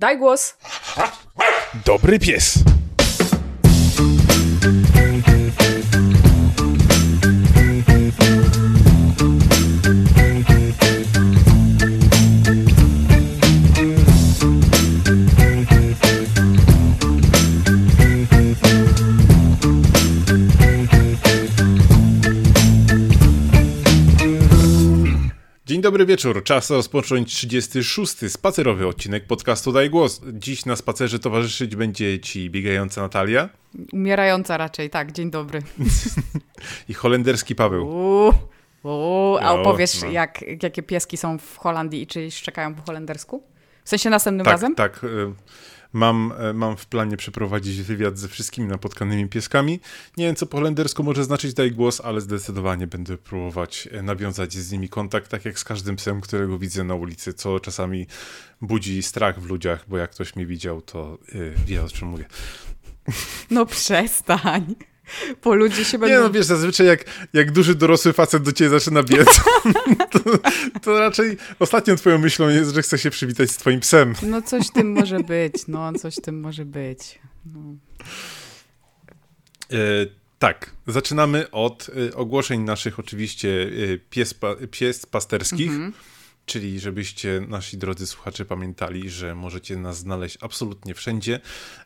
Daj głos. Dobry pies. Dobry wieczór. Czas rozpocząć 36. spacerowy odcinek podcastu Daj Głos. Dziś na spacerze towarzyszyć będzie ci biegająca Natalia Umierająca raczej, tak, dzień dobry. i holenderski Paweł. Uuu, uuu, a opowiesz, no. jak, jakie pieski są w Holandii i czy szczekają po holendersku? W sensie następnym Tak, razem? tak. y, Mam, y, mam w planie przeprowadzić wywiad ze wszystkimi napotkanymi pieskami. Nie wiem, co po holendersku może znaczyć Daj Głos, ale zdecydowanie będę próbować y, nawiązać z nimi kontakt, tak jak z każdym psem, którego widzę na ulicy, co czasami budzi strach w ludziach, bo jak ktoś mnie widział, to y, wie o czym mówię. No przestań. Po ludzie się Nie będą... no, wiesz, zazwyczaj jak, jak duży dorosły facet do ciebie zaczyna biec, to, to raczej ostatnią twoją myślą jest, że chce się przywitać z twoim psem. No coś tym może być, no coś tym może być. No. E, tak, zaczynamy od e, ogłoszeń naszych oczywiście e, pies, pies pasterskich, czyli żebyście nasi drodzy słuchacze pamiętali, że możecie nas znaleźć absolutnie wszędzie,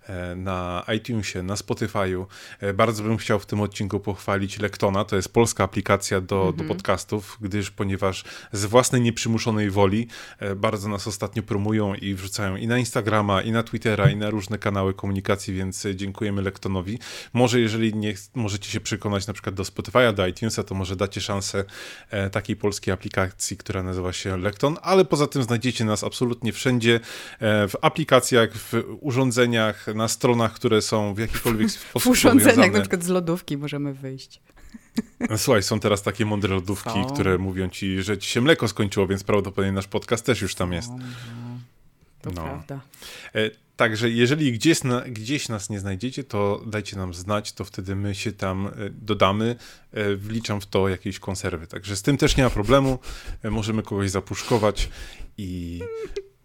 e, na iTunesie, na Spotify'u. E, Bardzo bym chciał w tym odcinku pochwalić Lektona, to jest polska aplikacja do, do podcastów, gdyż ponieważ z własnej nieprzymuszonej woli e, bardzo nas ostatnio promują i wrzucają i na Instagrama, i na Twittera, i na różne kanały komunikacji, więc dziękujemy Lektonowi. Może jeżeli nie możecie się przekonać na przykład do Spotify'a, do iTunesa, to może dacie szansę takiej polskiej aplikacji, która nazywa się Lekton, ale poza tym znajdziecie nas absolutnie wszędzie, e, w aplikacjach, w urządzeniach, na stronach, które są w jakikolwiek W sposób urządzeniach, powiązane. na przykład z lodówki możemy wyjść. Słuchaj, są teraz takie mądre lodówki, Są. które mówią ci, że ci się mleko skończyło, więc prawdopodobnie nasz podcast też już tam jest. To No. prawda. E, Także jeżeli gdzieś, gdzieś nas nie znajdziecie, to dajcie nam znać, to wtedy my się tam e, dodamy. E, Wliczam w to jakieś konserwy. Także z tym też nie ma problemu. Możemy kogoś zapuszkować i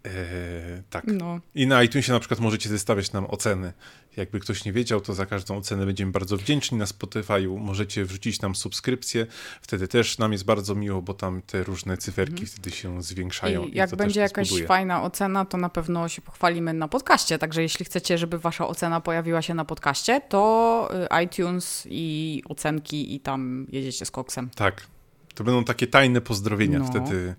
e, tak. No. I na iTunesie na przykład możecie wystawiać nam oceny. Jakby ktoś nie wiedział, to za każdą ocenę będziemy bardzo wdzięczni. Na Spotify'u możecie wrzucić nam subskrypcję. Wtedy też nam jest bardzo miło, bo tam te różne cyferki wtedy się zwiększają. Mhm. I jak będzie jakaś fajna ocena, to na pewno się pochwalimy na podcaście. Także jeśli chcecie, żeby wasza ocena pojawiła się na podcaście, to y, iTunes i ocenki i tam jedziecie z koksem. Tak. To będą takie tajne pozdrowienia. No. Wtedy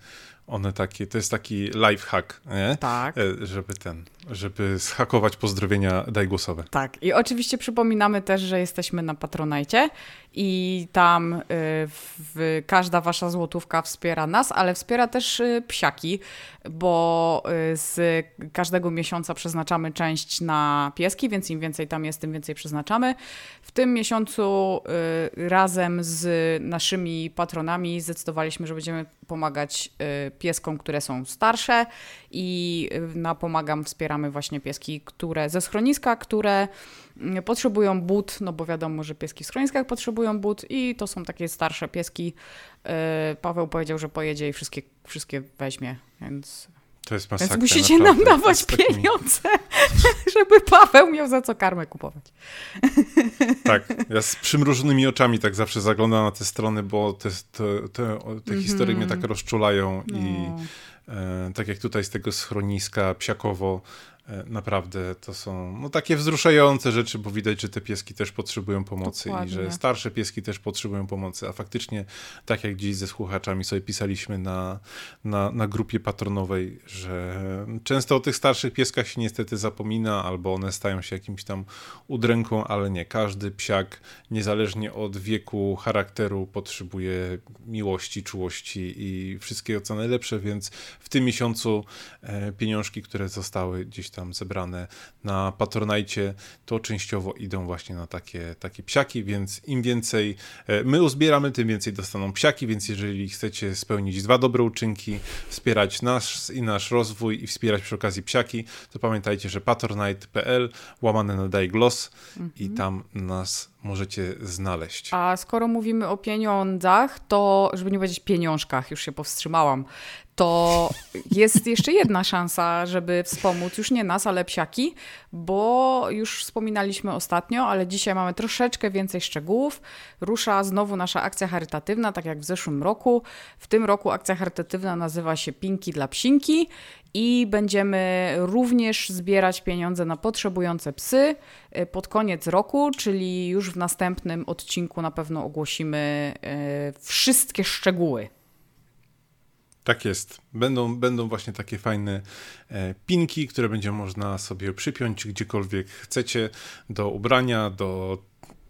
one takie, to jest taki life hack, nie? Tak. E, Żeby ten, żeby zhakować pozdrowienia daj głosowe. Tak, i oczywiście przypominamy też, że jesteśmy na Patronajcie i tam y, w, każda wasza złotówka wspiera nas, ale wspiera też y, psiaki, bo y, z każdego miesiąca przeznaczamy część na pieski, więc im więcej tam jest, tym więcej przeznaczamy. W tym miesiącu razem z naszymi patronami zdecydowaliśmy, że będziemy pomagać pieskom, które są starsze i na Pomagam wspieramy właśnie pieski, które ze schroniska, które potrzebują but, no bo wiadomo, że pieski w schroniskach potrzebują but i to są takie starsze pieski. Y, Paweł powiedział, że pojedzie i wszystkie, wszystkie weźmie, więc, To jest masakra. więc musicie naprawdę. nam dawać pieniądze, żeby Paweł miał za co karmę kupować. Tak, ja z przymrużonymi oczami tak zawsze zaglądam na te strony, bo te, te, te, te historie mnie tak rozczulają i Mhm. No. e, tak jak tutaj z tego schroniska psiakowo, e, naprawdę to są no, takie wzruszające rzeczy, bo widać, że te pieski też potrzebują pomocy i Dokładnie. że starsze pieski też potrzebują pomocy, a faktycznie tak jak dziś ze słuchaczami sobie pisaliśmy na, na, na grupie patronowej, że często o tych starszych pieskach się niestety zapomina, albo one stają się jakimś tam udręką, ale nie, każdy psiak, niezależnie od wieku, charakteru, potrzebuje miłości, czułości i wszystkiego co najlepsze, więc w tym miesiącu e, pieniążki, które zostały gdzieś tam zebrane na Patronajcie, to częściowo idą właśnie na takie, takie psiaki, więc im więcej e, my uzbieramy, tym więcej dostaną psiaki, więc jeżeli chcecie spełnić dwa dobre uczynki, wspierać nas i nasz rozwój i wspierać przy okazji psiaki, to pamiętajcie, że patronite.pl łamane na daj głos i tam nas możecie znaleźć. A skoro mówimy o pieniądzach, to żeby nie powiedzieć pieniążkach, już się powstrzymałam, to jest jeszcze jedna szansa, żeby wspomóc już nie nas, ale psiaki, bo już wspominaliśmy ostatnio, ale dzisiaj mamy troszeczkę więcej szczegółów. Rusza znowu nasza akcja charytatywna, tak jak w zeszłym roku. W tym roku akcja charytatywna nazywa się Pinki dla Psinki i będziemy również zbierać pieniądze na potrzebujące psy y, pod koniec roku, czyli już w następnym odcinku na pewno ogłosimy y, wszystkie szczegóły. Tak jest. Będą, będą właśnie takie fajne e, pinki, które będzie można sobie przypiąć gdziekolwiek chcecie, do ubrania, do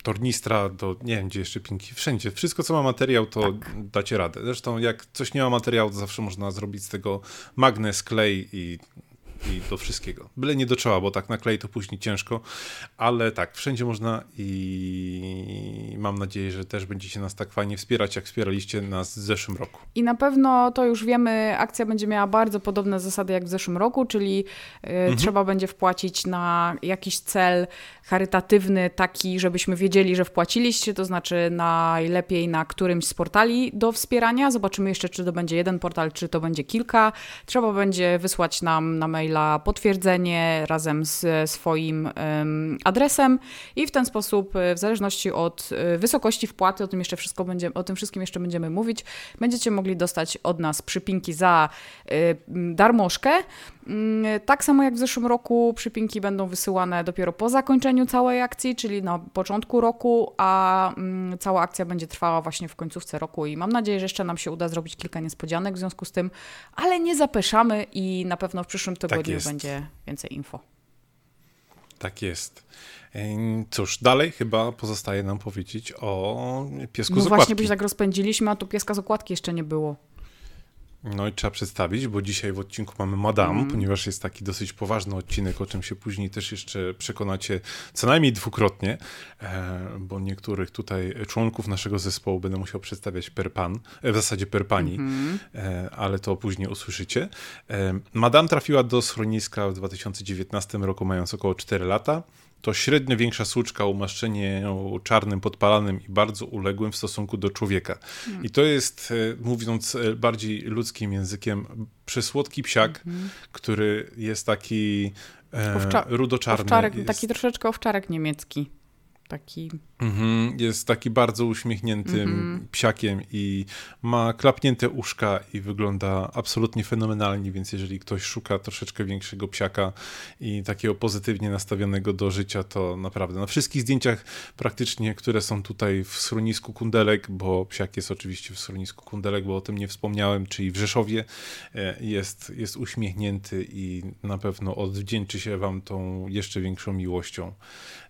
tornistra, do nie wiem, gdzie jeszcze pinki, wszędzie. Wszystko, co ma materiał, to tak. dacie radę. Zresztą jak coś nie ma materiału, to zawsze można zrobić z tego magnes, klej i i do wszystkiego. Byle nie do czoła, bo tak na klej to później ciężko, ale tak, wszędzie można i mam nadzieję, że też będziecie nas tak fajnie wspierać, jak wspieraliście nas w zeszłym roku. I na pewno to już wiemy, akcja będzie miała bardzo podobne zasady jak w zeszłym roku, czyli y, mhm. trzeba będzie wpłacić na jakiś cel charytatywny, taki, żebyśmy wiedzieli, że wpłaciliście, to znaczy najlepiej na którymś z portali do wspierania. Zobaczymy jeszcze, czy to będzie jeden portal, czy to będzie kilka. Trzeba będzie wysłać nam na mail maila potwierdzenie razem z swoim adresem i w ten sposób, e, w zależności od e, wysokości wpłaty, o tym jeszcze wszystko będzie, o tym wszystkim jeszcze będziemy mówić, będziecie mogli dostać od nas przypinki za y, darmożkę. Y, tak samo jak w zeszłym roku przypinki będą wysyłane dopiero po zakończeniu całej akcji, czyli na początku roku, a y, cała akcja będzie trwała właśnie w końcówce roku i mam nadzieję, że jeszcze nam się uda zrobić kilka niespodzianek w związku z tym, ale nie zapeszamy i na pewno w przyszłym tygodniu tak tygodniu będzie więcej info. Tak jest. Cóż, dalej chyba pozostaje nam powiedzieć o piesku no z okładki. właśnie, byś tak rozpędziliśmy, a tu pieska z okładki jeszcze nie było. No i trzeba przedstawić, bo dzisiaj w odcinku mamy Madame, mm. ponieważ jest taki dosyć poważny odcinek, o czym się później też jeszcze przekonacie co najmniej dwukrotnie, e, bo niektórych tutaj członków naszego zespołu będę musiał przedstawiać per pan, e, w zasadzie per pani, mm ale to później usłyszycie. Madame trafiła do schroniska w 2019 roku, mając około 4 lata to średnio większa słuczka o umaszczeniu czarnym, podpalanym i bardzo uległym w stosunku do człowieka. Mm. I to jest, e, mówiąc e, bardziej ludzkim językiem, przysłodki psiak, mm -hmm. który jest taki e, Owcza rudoczarny. Owczarek, jest... Taki troszeczkę owczarek niemiecki. Taki... Mhm, jest taki bardzo uśmiechniętym mhm. psiakiem i ma klapnięte uszka i wygląda absolutnie fenomenalnie, więc jeżeli ktoś szuka troszeczkę większego psiaka i takiego pozytywnie nastawionego do życia, to naprawdę na wszystkich zdjęciach praktycznie, które są tutaj w schronisku Kundelek, bo psiak jest oczywiście w schronisku Kundelek, bo o tym nie wspomniałem, czyli w Rzeszowie, e, jest, jest uśmiechnięty i na pewno odwdzięczy się wam tą jeszcze większą miłością,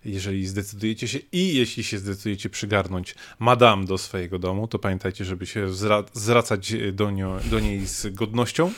jeżeli zdecydujecie się i jeśli się zdecydujecie przygarnąć madame do swojego domu, to pamiętajcie, żeby się zwracać do, nią, do niej z godnością.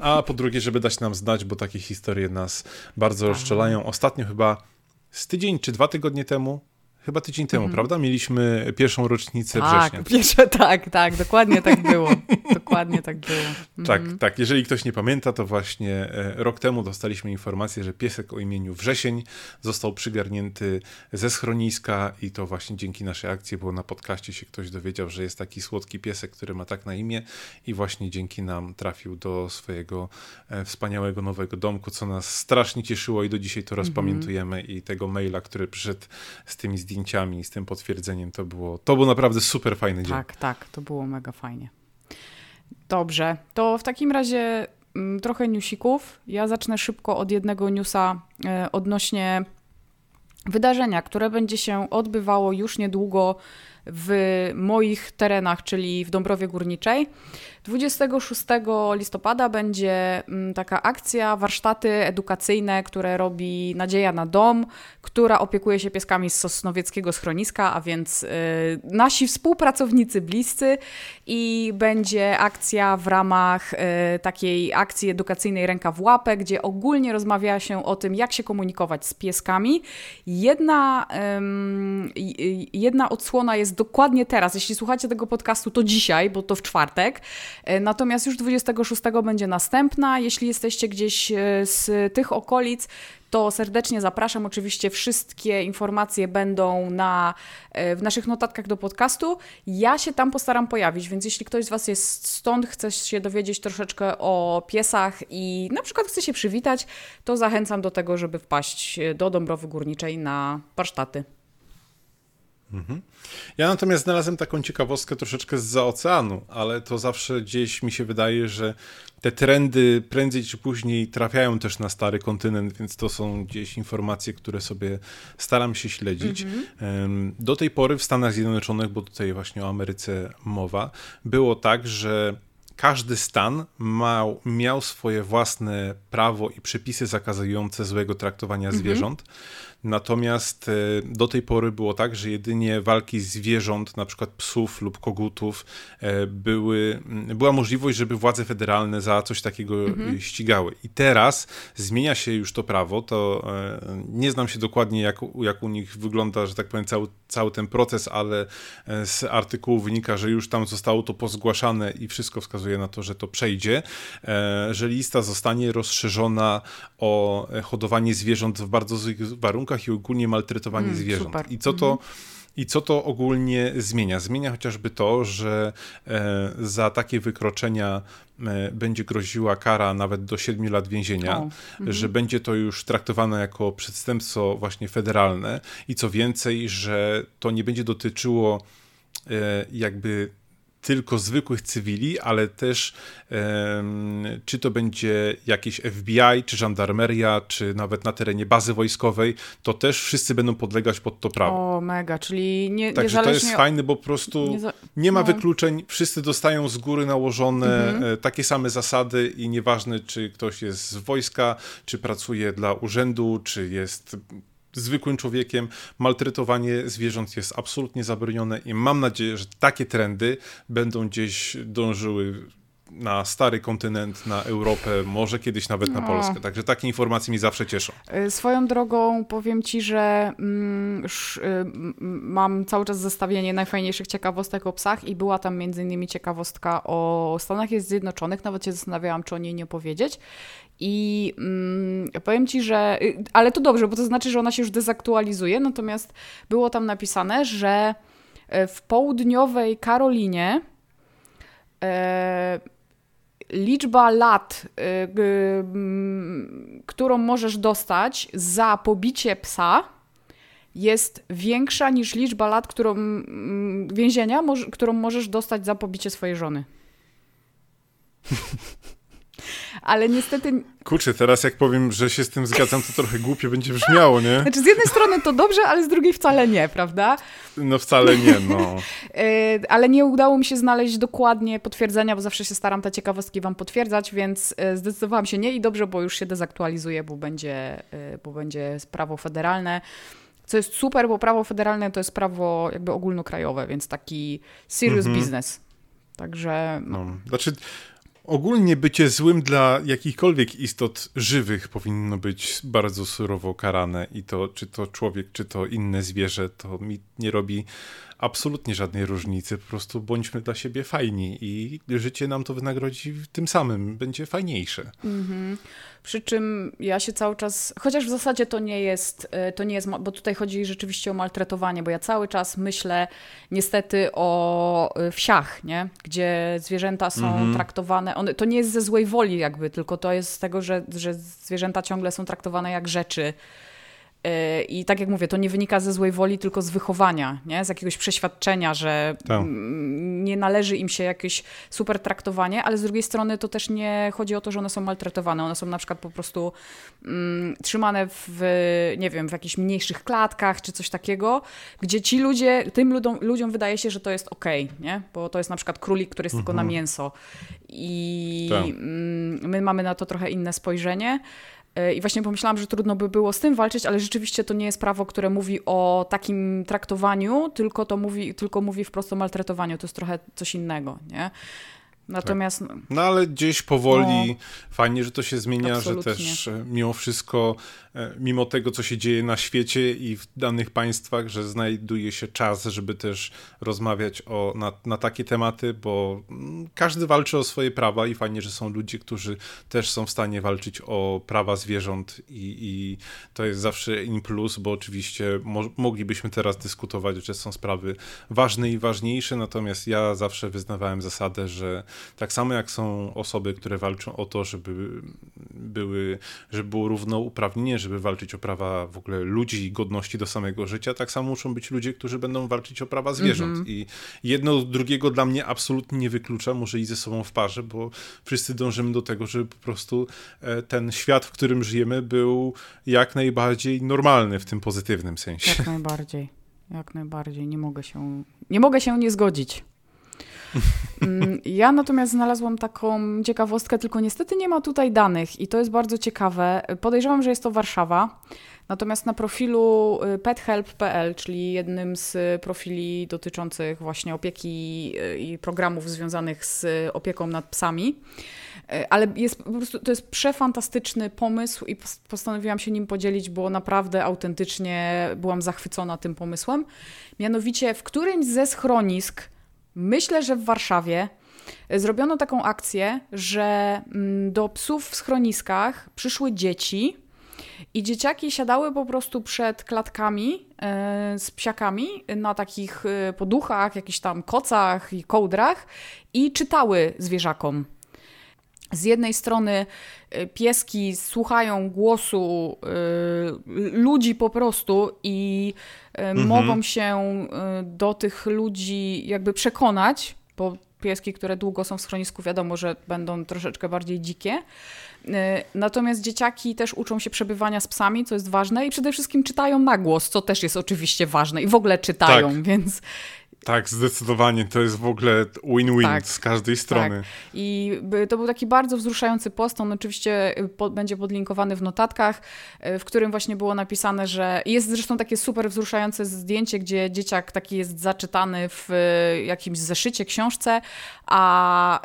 A po drugie, żeby dać nam znać, bo takie historie nas bardzo rozczelają. Ostatnio chyba z tydzień czy dwa tygodnie temu Chyba tydzień temu, mm. prawda? Mieliśmy pierwszą rocznicę tak, września. Pierwsze, tak, tak, dokładnie tak było. dokładnie tak było. Tak, tak. Jeżeli ktoś nie pamięta, to właśnie e, rok temu dostaliśmy informację, że piesek o imieniu Wrzesień został przygarnięty ze schroniska i to właśnie dzięki naszej akcji, bo na podcaście się ktoś dowiedział, że jest taki słodki piesek, który ma tak na imię i właśnie dzięki nam trafił do swojego e, wspaniałego nowego domku, co nas strasznie cieszyło i do dzisiaj to rozpamiętujemy mm. i tego maila, który przyszedł z tymi zdjęciami zdjęciami, z tym potwierdzeniem, to było, to był naprawdę super fajny dzień. Tak, tak, to było mega fajnie. Dobrze, to w takim razie mm, trochę newsików. Ja zacznę szybko od jednego newsa e, odnośnie wydarzenia, które będzie się odbywało już niedługo w moich terenach, czyli w Dąbrowie Górniczej. 26 listopada będzie mm, taka akcja, warsztaty edukacyjne, które robi Nadzieja na Dom, która opiekuje się pieskami z Sosnowieckiego Schroniska, a więc y, nasi współpracownicy bliscy i będzie akcja w ramach y, takiej akcji edukacyjnej Ręka w łapę, gdzie ogólnie rozmawia się o tym, jak się komunikować z pieskami. Jedna, jedna odsłona jest jest dokładnie teraz. Jeśli słuchacie tego podcastu, to dzisiaj, bo to w czwartek. E, natomiast już 26 będzie następna. Jeśli jesteście gdzieś e, z tych okolic, to serdecznie zapraszam. Oczywiście wszystkie informacje będą na, e, w naszych notatkach do podcastu. Ja się tam postaram pojawić, więc jeśli ktoś z Was jest stąd, chce się dowiedzieć troszeczkę o piesach i na przykład chce się przywitać, to zachęcam do tego, żeby wpaść do Dąbrowy Górniczej na warsztaty. Mhm. Ja natomiast znalazłem taką ciekawostkę troszeczkę z za oceanu, ale to zawsze gdzieś mi się wydaje, że te trendy prędzej czy później trafiają też na stary kontynent, więc to są gdzieś informacje, które sobie staram się śledzić. Mhm. Do tej pory w Stanach Zjednoczonych, bo tutaj właśnie o Ameryce mowa, było tak, że każdy stan miał swoje własne prawo i przepisy zakazujące złego traktowania mhm. zwierząt. Natomiast e, do tej pory było tak, że jedynie walki zwierząt, na przykład psów lub kogutów, e, były, była możliwość, żeby władze federalne za coś takiego mhm. ścigały. I teraz zmienia się już to prawo, to e, nie znam się dokładnie, jak, jak u nich wygląda, że tak powiem, cały, cały ten proces, ale z artykułu wynika, że już tam zostało to pozgłaszane i wszystko wskazuje na to, że to przejdzie, że lista zostanie rozszerzona o hodowanie zwierząt w bardzo złych warunkach, warunkach i ogólnie maltretowanie mm, zwierząt. Super. I co to. Mhm. I co to ogólnie zmienia? Zmienia chociażby to, że e, za takie wykroczenia e, będzie groziła kara nawet do 7 lat więzienia, o, że mhm. będzie to już traktowane jako przestępstwo właśnie federalne i co więcej, że to nie będzie dotyczyło e, jakby tylko zwykłych cywili, ale też um, czy to będzie jakieś FBI, czy żandarmeria, czy nawet na terenie bazy wojskowej, to też wszyscy będą podlegać pod to prawo. O, mega, czyli nie Także to jest fajne, bo po prostu nie ma no. wykluczeń, wszyscy dostają z góry nałożone mhm. E, takie same zasady i nieważne, czy ktoś jest z wojska, czy pracuje dla urzędu, czy jest zwykłym człowiekiem. Maltretowanie zwierząt jest absolutnie zabronione i mam nadzieję, że takie trendy będą gdzieś dążyły na stary kontynent, na Europę, może kiedyś nawet na no. Polskę. Także takie informacje mi zawsze cieszą. Y, swoją drogą powiem ci, że mm, sz, y, mam cały czas zestawienie najfajniejszych ciekawostek o psach i była tam między innymi ciekawostka o Stanach Zjednoczonych. Nawet się zastanawiałam, czy o niej nie powiedzieć. I mm, powiem ci, że. Y, ale to dobrze, bo to znaczy, że ona się już dezaktualizuje. Natomiast było tam napisane, że w południowej Karolinie. E, liczba lat, y, y, którą możesz dostać za pobicie psa, jest większa niż liczba lat, którą więzienia, którą możesz dostać za pobicie swojej żony. ale niestety... Kurczę, teraz jak powiem, że się z tym zgadzam, to trochę głupio będzie brzmiało, nie? Znaczy z jednej strony to dobrze, ale z drugiej wcale nie, prawda? No wcale nie, no. E, ale nie udało mi się znaleźć dokładnie potwierdzenia, bo zawsze się staram te ciekawostki wam potwierdzać, więc e, zdecydowałam się nie i dobrze, bo już się dezaktualizuje, bo będzie, e, bo będzie prawo federalne co jest super, bo prawo federalne to jest prawo jakby ogólnokrajowe, więc taki serious -hmm. business. Także. No. no. Znaczy, Ogólnie bycie złym dla jakichkolwiek istot żywych powinno być bardzo surowo karane i to, czy to człowiek, czy to inne zwierzę, to mi nie robi absolutnie żadnej różnicy. Po prostu bądźmy dla siebie fajni i życie nam to wynagrodzi tym samym, będzie fajniejsze. Mhm. Przy czym ja się cały czas, chociaż w zasadzie to nie jest, e, to nie jest, bo tutaj chodzi rzeczywiście o maltretowanie, bo ja cały czas myślę niestety o e, wsiach, nie? gdzie zwierzęta są mhm. traktowane, one, to nie jest ze złej woli jakby, tylko to jest z tego, że, że zwierzęta ciągle są traktowane jak rzeczy i tak jak mówię, to nie wynika ze złej woli, tylko z wychowania, nie? z jakiegoś przeświadczenia, że tak. nie należy im się jakieś super traktowanie, ale z drugiej strony to też nie chodzi o to, że one są maltretowane. One są na przykład po prostu mm, trzymane w, nie wiem, w jakichś mniejszych klatkach czy coś takiego, gdzie ci ludzie, tym ludziom, ludziom wydaje się, że to jest okej, nie? bo to jest na przykład królik, który jest mhm. tylko na mhm. mięso. I tak. Mm, my mamy na to trochę inne spojrzenie. I właśnie pomyślałam, że trudno by było z tym walczyć, ale rzeczywiście to nie jest prawo, które mówi o takim traktowaniu, tylko to mówi, tylko mówi wprost o maltretowaniu. To jest trochę coś innego, nie? Natomiast. Tak. No ale gdzieś powoli no, fajnie, że to się zmienia, absolutnie. że też e, mimo wszystko mimo tego, co się dzieje na świecie i w danych państwach, że znajduje się czas, żeby też rozmawiać o, na, na takie tematy, bo mm, każdy walczy o swoje prawa i fajnie, że są ludzie, którzy też są w stanie walczyć o prawa zwierząt i, i to jest zawsze in plus, bo oczywiście mo moglibyśmy teraz dyskutować, że są sprawy ważne i ważniejsze, natomiast ja zawsze wyznawałem zasadę, że tak samo jak są osoby, które walczą o to, żeby były, żeby było równouprawnienie, żeby walczyć o prawa w ogóle ludzi i godności do samego życia, tak samo muszą być ludzie, którzy będą walczyć o prawa zwierząt. Mm -hmm. I jedno drugiego dla mnie absolutnie nie wyklucza, może i ze sobą w parze, bo wszyscy dążymy do tego, żeby po prostu e, ten świat, w którym żyjemy, był jak najbardziej normalny w tym pozytywnym sensie. Jak najbardziej. Jak najbardziej. Nie mogę się nie, mogę się nie zgodzić. Mm, ja natomiast znalazłam taką ciekawostkę, tylko niestety nie ma tutaj danych i to jest bardzo ciekawe. Podejrzewam, że jest to Warszawa. Natomiast na profilu y, pethelp.pl, czyli jednym z profili dotyczących właśnie opieki y, i programów związanych z opieką nad psami, y, ale jest po prostu, to jest przefantastyczny pomysł i postanowiłam się nim podzielić, bo naprawdę autentycznie byłam zachwycona tym pomysłem. Mianowicie w którymś ze schronisk Myślę, że w Warszawie zrobiono taką akcję, że mm, do psów w schroniskach przyszły dzieci i dzieciaki siadały po prostu przed klatkami e, z psiakami na takich e, poduchach, jakichś tam kocach i kołdrach i czytały zwierzakom. Z jednej strony e, pieski słuchają głosu ludzi po prostu i mhm. mogą się do tych ludzi jakby przekonać, bo pieski, które długo są w schronisku, wiadomo, że będą troszeczkę bardziej dzikie. Natomiast dzieciaki też uczą się przebywania z psami, co jest ważne, i przede wszystkim czytają na głos, co też jest oczywiście ważne, i w ogóle czytają, tak. więc tak, zdecydowanie. To jest w ogóle win-win tak, z każdej strony. Tak. I to był taki bardzo wzruszający post. On oczywiście y, będzie podlinkowany w notatkach, y, w którym właśnie było napisane, że jest zresztą takie super wzruszające zdjęcie, gdzie dzieciak taki jest zaczytany w y, jakimś zeszycie, książce, a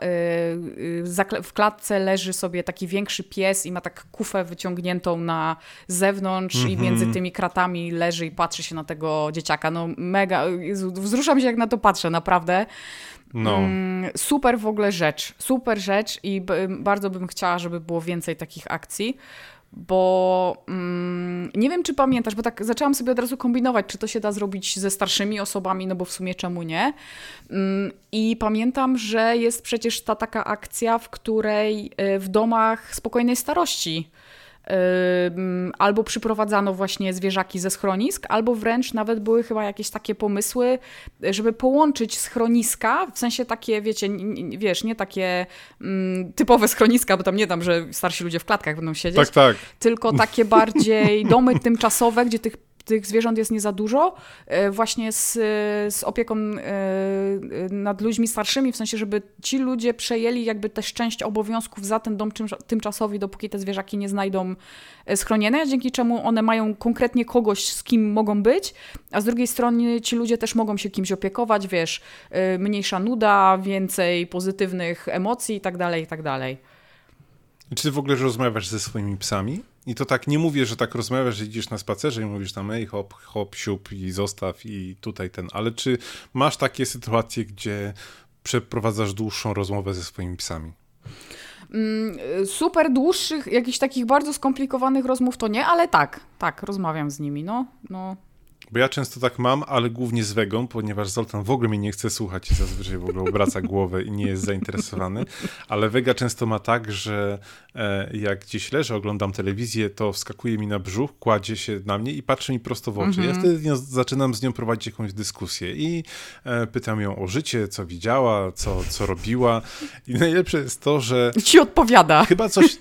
w klatce leży sobie taki większy pies i ma tak kufę wyciągniętą na zewnątrz mm -hmm. i między mhm. tymi kratami leży i patrzy się na tego dzieciaka. No mega, wzruszam się jak na to patrzę, naprawdę. No. Mm, super w ogóle rzecz, super rzecz i bardzo bym chciała, żeby było więcej takich akcji, bo mm, nie wiem, czy pamiętasz, bo tak zaczęłam sobie od razu kombinować, czy to się da zrobić ze starszymi osobami, no bo w sumie czemu nie. Mm, I pamiętam, że jest przecież ta taka akcja, w której y, w domach spokojnej starości albo przyprowadzano właśnie zwierzaki ze schronisk, albo wręcz nawet były chyba jakieś takie pomysły, żeby połączyć schroniska, w sensie takie, wiecie, wiesz, nie takie mm, typowe schroniska, bo tam nie dam, że starsi ludzie w klatkach będą siedzieć, tak, tak. tylko takie bardziej domy tymczasowe, gdzie tych tych zwierząt jest nie za dużo, e, właśnie z, z opieką e, nad ludźmi starszymi, w sensie, żeby ci ludzie przejęli jakby też część obowiązków za ten dom tymczasowy, dopóki te zwierzaki nie znajdą e, schronienia, dzięki czemu one mają konkretnie kogoś, z kim mogą być, a z drugiej strony ci ludzie też mogą się kimś opiekować, wiesz, mniejsza nuda, więcej pozytywnych emocji i tak dalej, i tak dalej. Czy ty w ogóle rozmawiasz ze swoimi psami? I to tak nie mówię, że tak rozmawiasz, że idziesz na spacerze i mówisz tam ej, hop, hop, siup i zostaw i tutaj ten. Ale czy masz takie sytuacje, gdzie przeprowadzasz dłuższą rozmowę ze swoimi psami? Mm, super dłuższych, jakichś takich bardzo skomplikowanych rozmów to nie, ale tak, tak, rozmawiam z nimi, no, no. Bo ja często tak mam, ale głównie z Wegą, ponieważ Zoltan w ogóle mnie nie chce słuchać i zazwyczaj w ogóle obraca głowę i nie jest zainteresowany. Ale Wega często ma tak, że e, jak gdzieś leżę, oglądam telewizję, to wskakuje mi na brzuch, kładzie się na mnie i patrzy mi prosto w oczy. Ja mhm. wtedy zaczynam z nią prowadzić jakąś dyskusję i e, pytam ją o życie, co widziała, co, co robiła. I najlepsze jest to, że. Ci odpowiada. Chyba coś.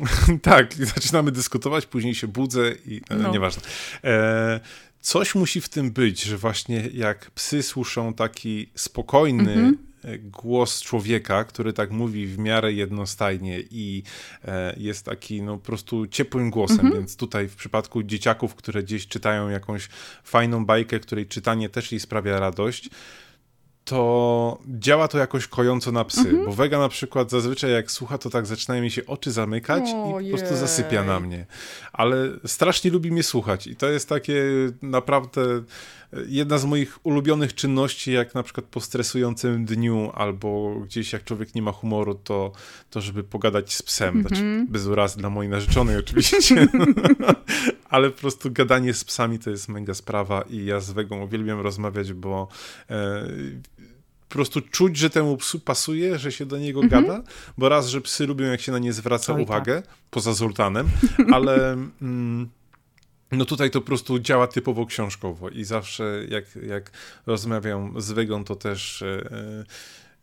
tak, zaczynamy dyskutować, później się budzę i e, no. nieważne. E, coś musi w tym być, że właśnie jak psy słyszą taki spokojny mm -hmm. głos człowieka, który tak mówi w miarę jednostajnie i e, jest taki no po prostu ciepłym głosem, mm -hmm. więc tutaj w przypadku dzieciaków, które gdzieś czytają jakąś fajną bajkę, której czytanie też jej sprawia radość, to działa to jakoś kojąco na psy, mhm. bo Wega na przykład zazwyczaj jak słucha, to tak zaczynają mi się oczy zamykać i po prostu zasypia na mnie. Ale strasznie lubi mnie słuchać i to jest takie naprawdę jedna z moich ulubionych czynności, jak na przykład po stresującym dniu albo gdzieś jak człowiek nie ma humoru, to, to żeby pogadać z psem. Mm -hmm. Znaczy, mhm. bez urazy dla mojej narzeczonej oczywiście, ale po prostu gadanie z psami to jest mega sprawa i ja z Wegą uwielbiam rozmawiać, bo e, po prostu czuć, że temu psu pasuje, że się do niego mm -hmm. gada, bo raz, że psy lubią, jak się na nie zwraca Oj, uwagę, tak. poza Zoltanem, ale... Mm, no tutaj to po prostu działa typowo książkowo i zawsze jak, jak rozmawiam z Wegą, to też e,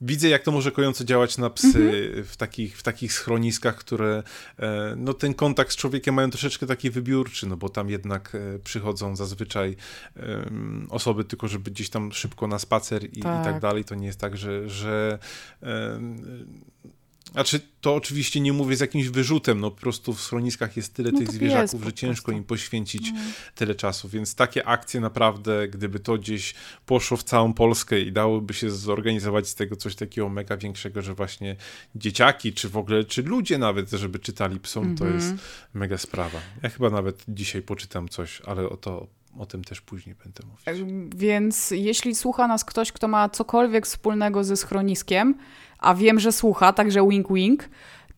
widzę, jak to może kojąco działać na psy mhm. w, takich, w takich schroniskach, które e, no ten kontakt z człowiekiem mają troszeczkę taki wybiórczy, no bo tam jednak e, przychodzą zazwyczaj osoby tylko, żeby gdzieś tam szybko na spacer i tak, i tak tak. dalej. To nie jest tak, że, że znaczy, to oczywiście nie mówię z jakimś wyrzutem, no po prostu w schroniskach jest tyle no tych zwierzaków, że ciężko im poświęcić no. tyle czasu, więc takie akcje naprawdę, gdyby to gdzieś poszło w całą Polskę i dałoby się zorganizować z tego coś takiego mega większego, że właśnie dzieciaki, czy w ogóle, czy ludzie nawet, żeby czytali psom, mm -hmm. to jest mhm. mega sprawa. Ja chyba nawet dzisiaj poczytam coś, ale o to o tym też później będę mówić. Więc jeśli słucha nas ktoś, kto ma cokolwiek wspólnego ze schroniskiem, a wiem, że słucha, także wink wink,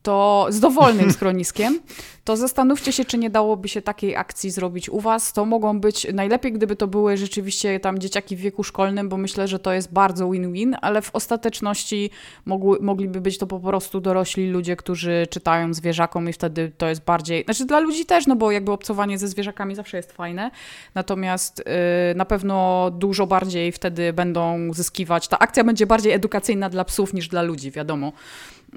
to z dowolnym schroniskiem, to zastanówcie się, czy nie dałoby się takiej akcji zrobić u Was. To mogą być, najlepiej gdyby to były rzeczywiście tam dzieciaki w wieku szkolnym, bo myślę, że to jest bardzo win-win, ale w ostateczności mogły, mogliby być to po prostu dorośli ludzie, którzy czytają zwierzakom i wtedy to jest bardziej, znaczy dla ludzi też, no bo jakby obcowanie ze zwierzakami zawsze jest fajne, natomiast yy, na pewno dużo bardziej wtedy będą zyskiwać, ta akcja będzie bardziej edukacyjna dla psów niż dla ludzi, wiadomo.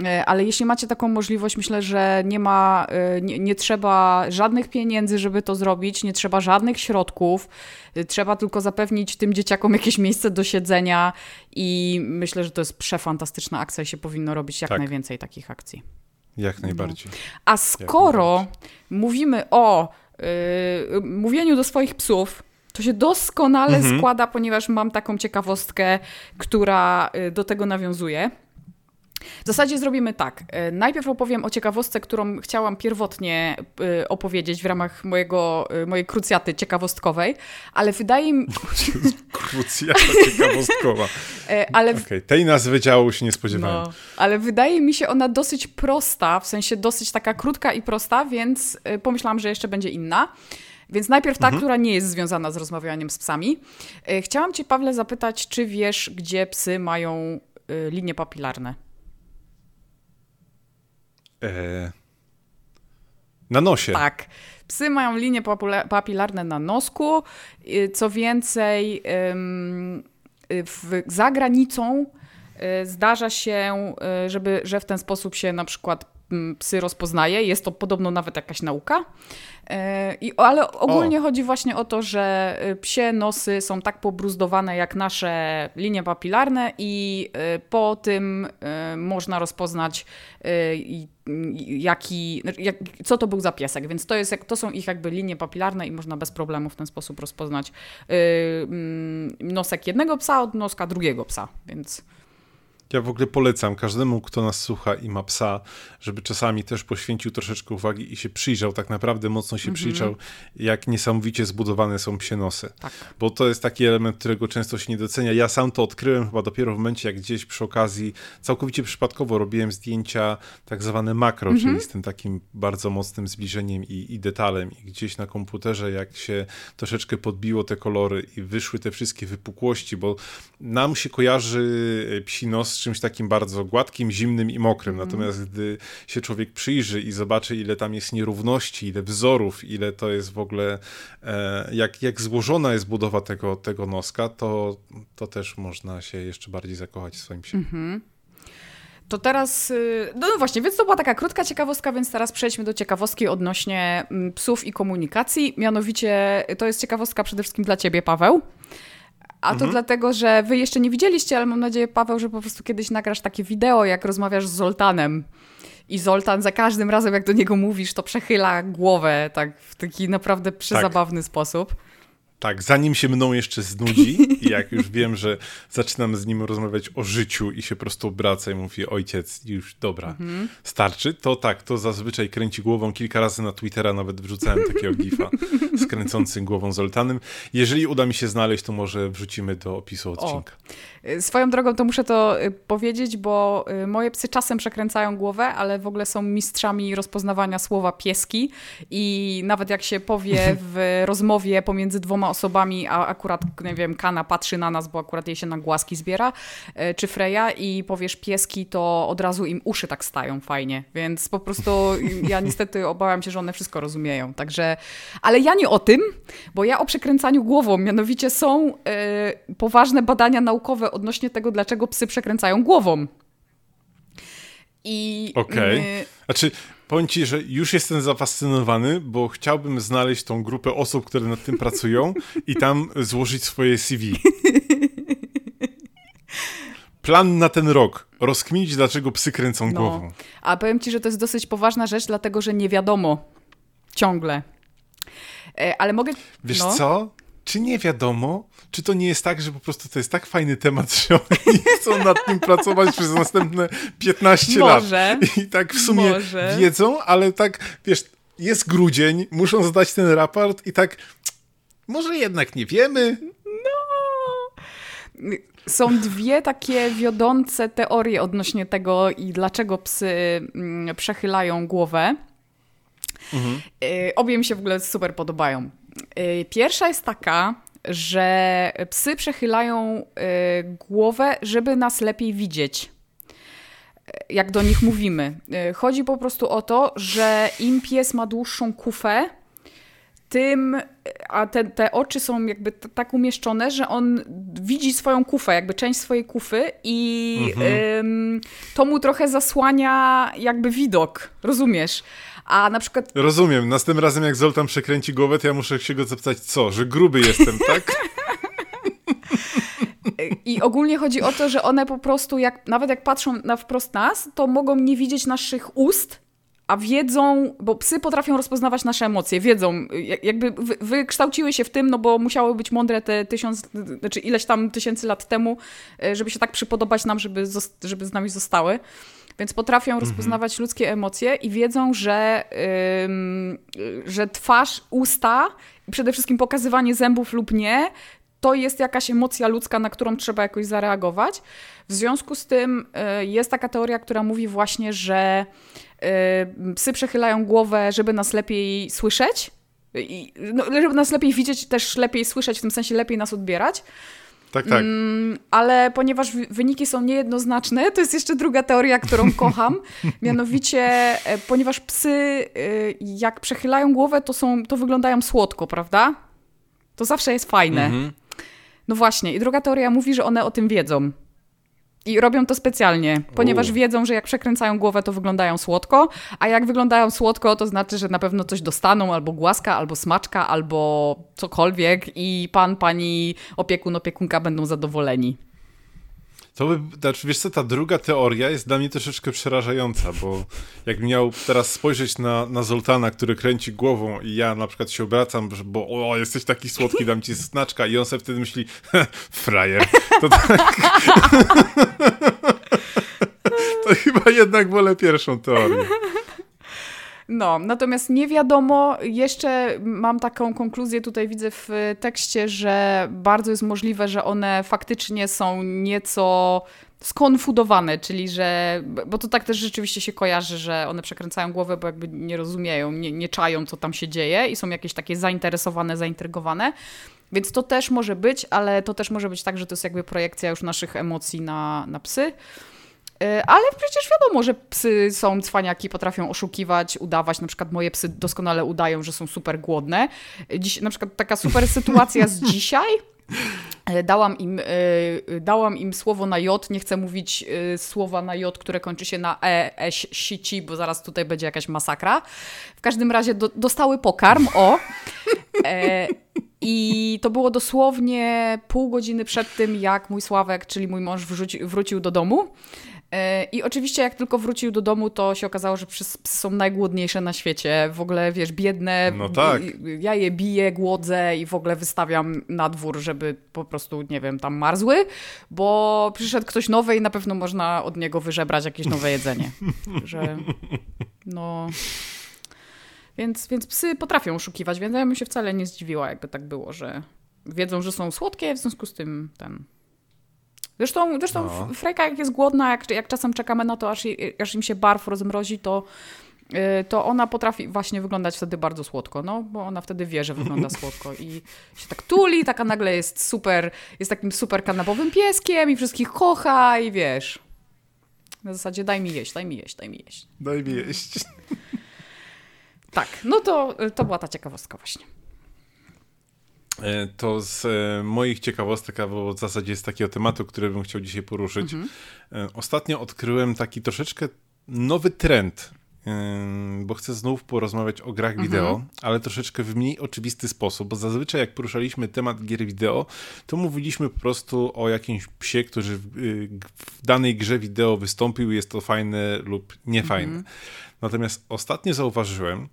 E, ale jeśli macie taką możliwość, myślę, że nie ma, e, nie, nie, trzeba żadnych pieniędzy, żeby to zrobić, nie trzeba żadnych środków, e, trzeba tylko zapewnić tym dzieciakom jakieś miejsce do siedzenia i myślę, że to jest przefantastyczna akcja i się powinno robić jak tak. najwięcej takich akcji. Jak najbardziej. No. A skoro najbardziej. mówimy o yy, mówieniu do swoich psów, to się doskonale mhm. składa, ponieważ mam taką ciekawostkę, która do tego nawiązuje. W zasadzie zrobimy tak. E, najpierw opowiem o ciekawostce, którą chciałam pierwotnie e, opowiedzieć w ramach mojego, e, mojej krucjaty ciekawostkowej, ale wydaje mi Krucjata ciekawostkowa. ale... Okay. Tej nazwy działu się nie spodziewałem. No, ale wydaje mi się ona dosyć prosta, w sensie dosyć taka krótka i prosta, więc pomyślałam, że jeszcze będzie inna. Więc najpierw ta, mhm. która nie jest związana z rozmawianiem z psami. Chciałam Cię, Pawle, zapytać, czy wiesz, gdzie psy mają linie papilarne? E, na nosie. Tak. Psy mają linie papilarne na nosku. Co więcej, w, za granicą e, zdarza się, żeby, że w ten sposób się na przykład psy rozpoznaje. Jest to podobno nawet jakaś nauka. I, ale ogólnie o. chodzi właśnie o to, że psie nosy są tak pobruzdowane jak nasze linie papilarne i po tym można rozpoznać jaki, jak, co to był za piesek, więc to, jest, to są ich jakby linie papilarne i można bez problemu w ten sposób rozpoznać nosek jednego psa od noska drugiego psa, więc... Ja w ogóle polecam każdemu, kto nas słucha i ma psa, żeby czasami też poświęcił troszeczkę uwagi i się przyjrzał, tak naprawdę mocno się mm -hmm. przyjrzał, jak niesamowicie zbudowane są psie nosy. Tak. Bo to jest taki element, którego często się nie docenia. Ja sam to odkryłem chyba dopiero w momencie, jak gdzieś przy okazji, całkowicie przypadkowo robiłem zdjęcia tak zwane makro, mm -hmm. czyli z tym takim bardzo mocnym zbliżeniem i, i detalem. I gdzieś na komputerze, jak się troszeczkę podbiło te kolory i wyszły te wszystkie wypukłości, bo nam się kojarzy psi nos czymś takim bardzo gładkim, zimnym i mokrym. Mm. Natomiast gdy się człowiek przyjrzy i zobaczy, ile tam jest nierówności, ile wzorów, ile to jest w ogóle, e, jak, jak złożona jest budowa tego, tego noska, to, to też można się jeszcze bardziej zakochać w swoim psie. Mm -hmm. To teraz, y, no, no właśnie, więc to była taka krótka ciekawostka, więc teraz przejdźmy do ciekawostki odnośnie mm, psów i komunikacji. Mianowicie to jest ciekawostka przede wszystkim dla ciebie, Paweł. A to mhm. dlatego, że wy jeszcze nie widzieliście, ale mam nadzieję, Paweł, że po prostu kiedyś nagrasz takie wideo, jak rozmawiasz z Zoltanem. I Zoltan za każdym razem, jak do niego mówisz, to przechyla głowę tak w taki naprawdę przezabawny tak. sposób. Tak, zanim się mną jeszcze znudzi i jak już wiem, że zaczynam z nim rozmawiać o życiu i się po prostu obraca i mówi ojciec, już dobra, mhm. starczy, to tak, to zazwyczaj kręci głową. Kilka razy na Twittera nawet wrzucałem takiego gifa z kręcącym głową Zoltanem. Jeżeli uda mi się znaleźć, to może wrzucimy do opisu odcinka. O. Swoją drogą to muszę to y, powiedzieć, bo y, moje psy czasem przekręcają głowę, ale w ogóle są mistrzami rozpoznawania słowa pieski i nawet jak się powie w rozmowie pomiędzy dwoma osobami, a akurat, nie wiem, Kana patrzy na nas, bo akurat jej się na głaski zbiera, e, czy Freja i powiesz pieski, to od razu im uszy tak stają fajnie, więc po prostu ja niestety obawiam się, że one wszystko rozumieją, także, ale ja nie o tym, bo ja o przekręcaniu głową, mianowicie są e, poważne badania naukowe odnośnie tego, dlaczego psy przekręcają głową. I Okej. Okay. Znaczy, powiem ci, że już jestem zafascynowany, bo chciałbym znaleźć tą grupę osób, które nad tym pracują i tam złożyć swoje CV. Plan na ten rok. Rozkminić, dlaczego psy kręcą no. głową. A powiem ci, że to jest dosyć poważna rzecz, dlatego że nie wiadomo ciągle. E, ale mogę. Wiesz no. co? Czy nie wiadomo, czy to nie jest tak, że po prostu to jest tak fajny temat, że oni chcą nad tym pracować przez następne 15 Może. lat. I tak w sumie Może. wiedzą, ale tak, wiesz, jest grudzień, muszą zdać ten raport i tak, może jednak nie wiemy. No. Są dwie takie wiodące teorie odnośnie tego i dlaczego psy mm, przechylają głowę. Mhm. Y, obie mi się w ogóle super podobają. Y, pierwsza jest taka, że psy przechylają y, głowę, żeby nas lepiej widzieć. Y, jak do nich mówimy. Chodzi po prostu o to, że im pies ma dłuższą kufę, tym, a te, te oczy są jakby tak umieszczone, że on widzi swoją kufę, jakby część swojej kufy i mhm. to mu trochę zasłania jakby widok, rozumiesz? A na przykład... Rozumiem. Następnym razem jak Zoltan przekręci głowę, to ja muszę się go zapytać, co? Że gruby jestem, tak? I ogólnie chodzi o to, że one po prostu, jak, nawet jak patrzą na wprost nas, to mogą nie widzieć naszych ust, a wiedzą, bo psy potrafią rozpoznawać nasze emocje, wiedzą, jakby wykształciły się w tym, no bo musiały być mądre te tysiąc, znaczy ileś tam tysięcy lat temu, e, żeby się tak przypodobać nam, żeby, żeby z nami zostały. Więc potrafią mhm. rozpoznawać ludzkie emocje i wiedzą, że, yy, że twarz, usta i przede wszystkim pokazywanie zębów lub nie to jest jakaś emocja ludzka, na którą trzeba jakoś zareagować. W związku z tym y, jest taka teoria, która mówi właśnie, że y, psy przechylają głowę, żeby nas lepiej słyszeć. I, no, żeby nas lepiej widzieć, też lepiej słyszeć, w tym sensie lepiej nas odbierać. Tak, tak. Mm, ale ponieważ wyniki są niejednoznaczne, to jest jeszcze druga teoria, którą kocham. Mianowicie, e, ponieważ psy, e, jak przechylają głowę, to, są, to wyglądają słodko, prawda? To zawsze jest fajne. Mhm. No właśnie. I druga teoria mówi, że one o tym wiedzą. I robią to specjalnie, ponieważ U. wiedzą, że jak przekręcają głowę, to wyglądają słodko, a jak wyglądają słodko, to znaczy, że na pewno coś dostaną, albo głaska, albo smaczka, albo cokolwiek i pan, pani, opiekun, opiekunka będą zadowoleni. To by, znaczy, wiesz co, ta druga teoria jest dla mnie troszeczkę przerażająca, bo jak miał teraz spojrzeć na, na Zoltana, który kręci głową i ja na przykład się obracam, bo o, jesteś taki słodki, dam ci znaczka i on sobie wtedy myśli, frajer. To tak... to chyba jednak wolę pierwszą teorię. No, natomiast nie wiadomo, jeszcze mam taką konkluzję tutaj widzę w tekście, że bardzo jest możliwe, że one faktycznie są nieco skonfudowane, czyli że, bo to tak też rzeczywiście się kojarzy, że one przekręcają głowę, bo jakby nie rozumieją, nie, nie czają, co tam się dzieje i są jakieś takie zainteresowane, zaintrygowane. Więc to też może być, ale to też może być tak, że to jest jakby projekcja już naszych emocji na, na psy. E, ale przecież wiadomo, że psy są cwaniaki, potrafią oszukiwać, udawać. Na przykład moje psy doskonale udają, że są super głodne. Dziś, na przykład taka super sytuacja z dzisiaj. E, dałam im, e, dałam im słowo na J, nie chcę mówić słowa na J, które kończy się na E, E, sici, bo zaraz tutaj będzie jakaś masakra. W każdym razie do, dostały pokarm, o. E, I to było dosłownie pół godziny przed tym, jak mój Sławek, czyli mój mąż, wrzuci, wrócił do domu. E, I oczywiście jak tylko wrócił do domu, to się okazało, że psy są najgłodniejsze na świecie. W ogóle, wiesz, biedne. No tak. Ja je biję, głodzę i w ogóle wystawiam na dwór, żeby po prostu, nie wiem, tam marzły, bo przyszedł ktoś nowy i na pewno można od niego wyżebrać jakieś nowe jedzenie. że no... Więc, więc psy potrafią oszukiwać, więc ja bym się wcale nie zdziwiła, jakby tak było, że wiedzą, że są słodkie, w związku z tym ten Zresztą, zresztą no. Frejka jak jest głodna, jak, jak czasem czekamy na to, aż, aż im się barw rozmrozi, to, y, to ona potrafi właśnie wyglądać wtedy bardzo słodko, no, bo ona wtedy wie, że wygląda słodko i się tak tuli, taka nagle jest super, jest takim super kanapowym pieskiem i wszystkich kocha i wiesz, na zasadzie daj mi jeść, daj mi jeść, daj mi jeść. Daj mi jeść. Tak, no to, to była ta ciekawostka właśnie. E, to z e, moich ciekawostek, bo w zasadzie jest takiego tematu, który bym chciał dzisiaj poruszyć. Mhm. E, ostatnio odkryłem taki troszeczkę nowy trend, bo chcę znów porozmawiać o grach mhm. wideo, ale troszeczkę w mniej oczywisty sposób, bo zazwyczaj jak poruszaliśmy temat gier wideo, to mówiliśmy po prostu o jakimś psie, który w danej grze wideo wystąpił, jest to fajne lub niefajne. Mhm. Natomiast ostatnio zauważyłem,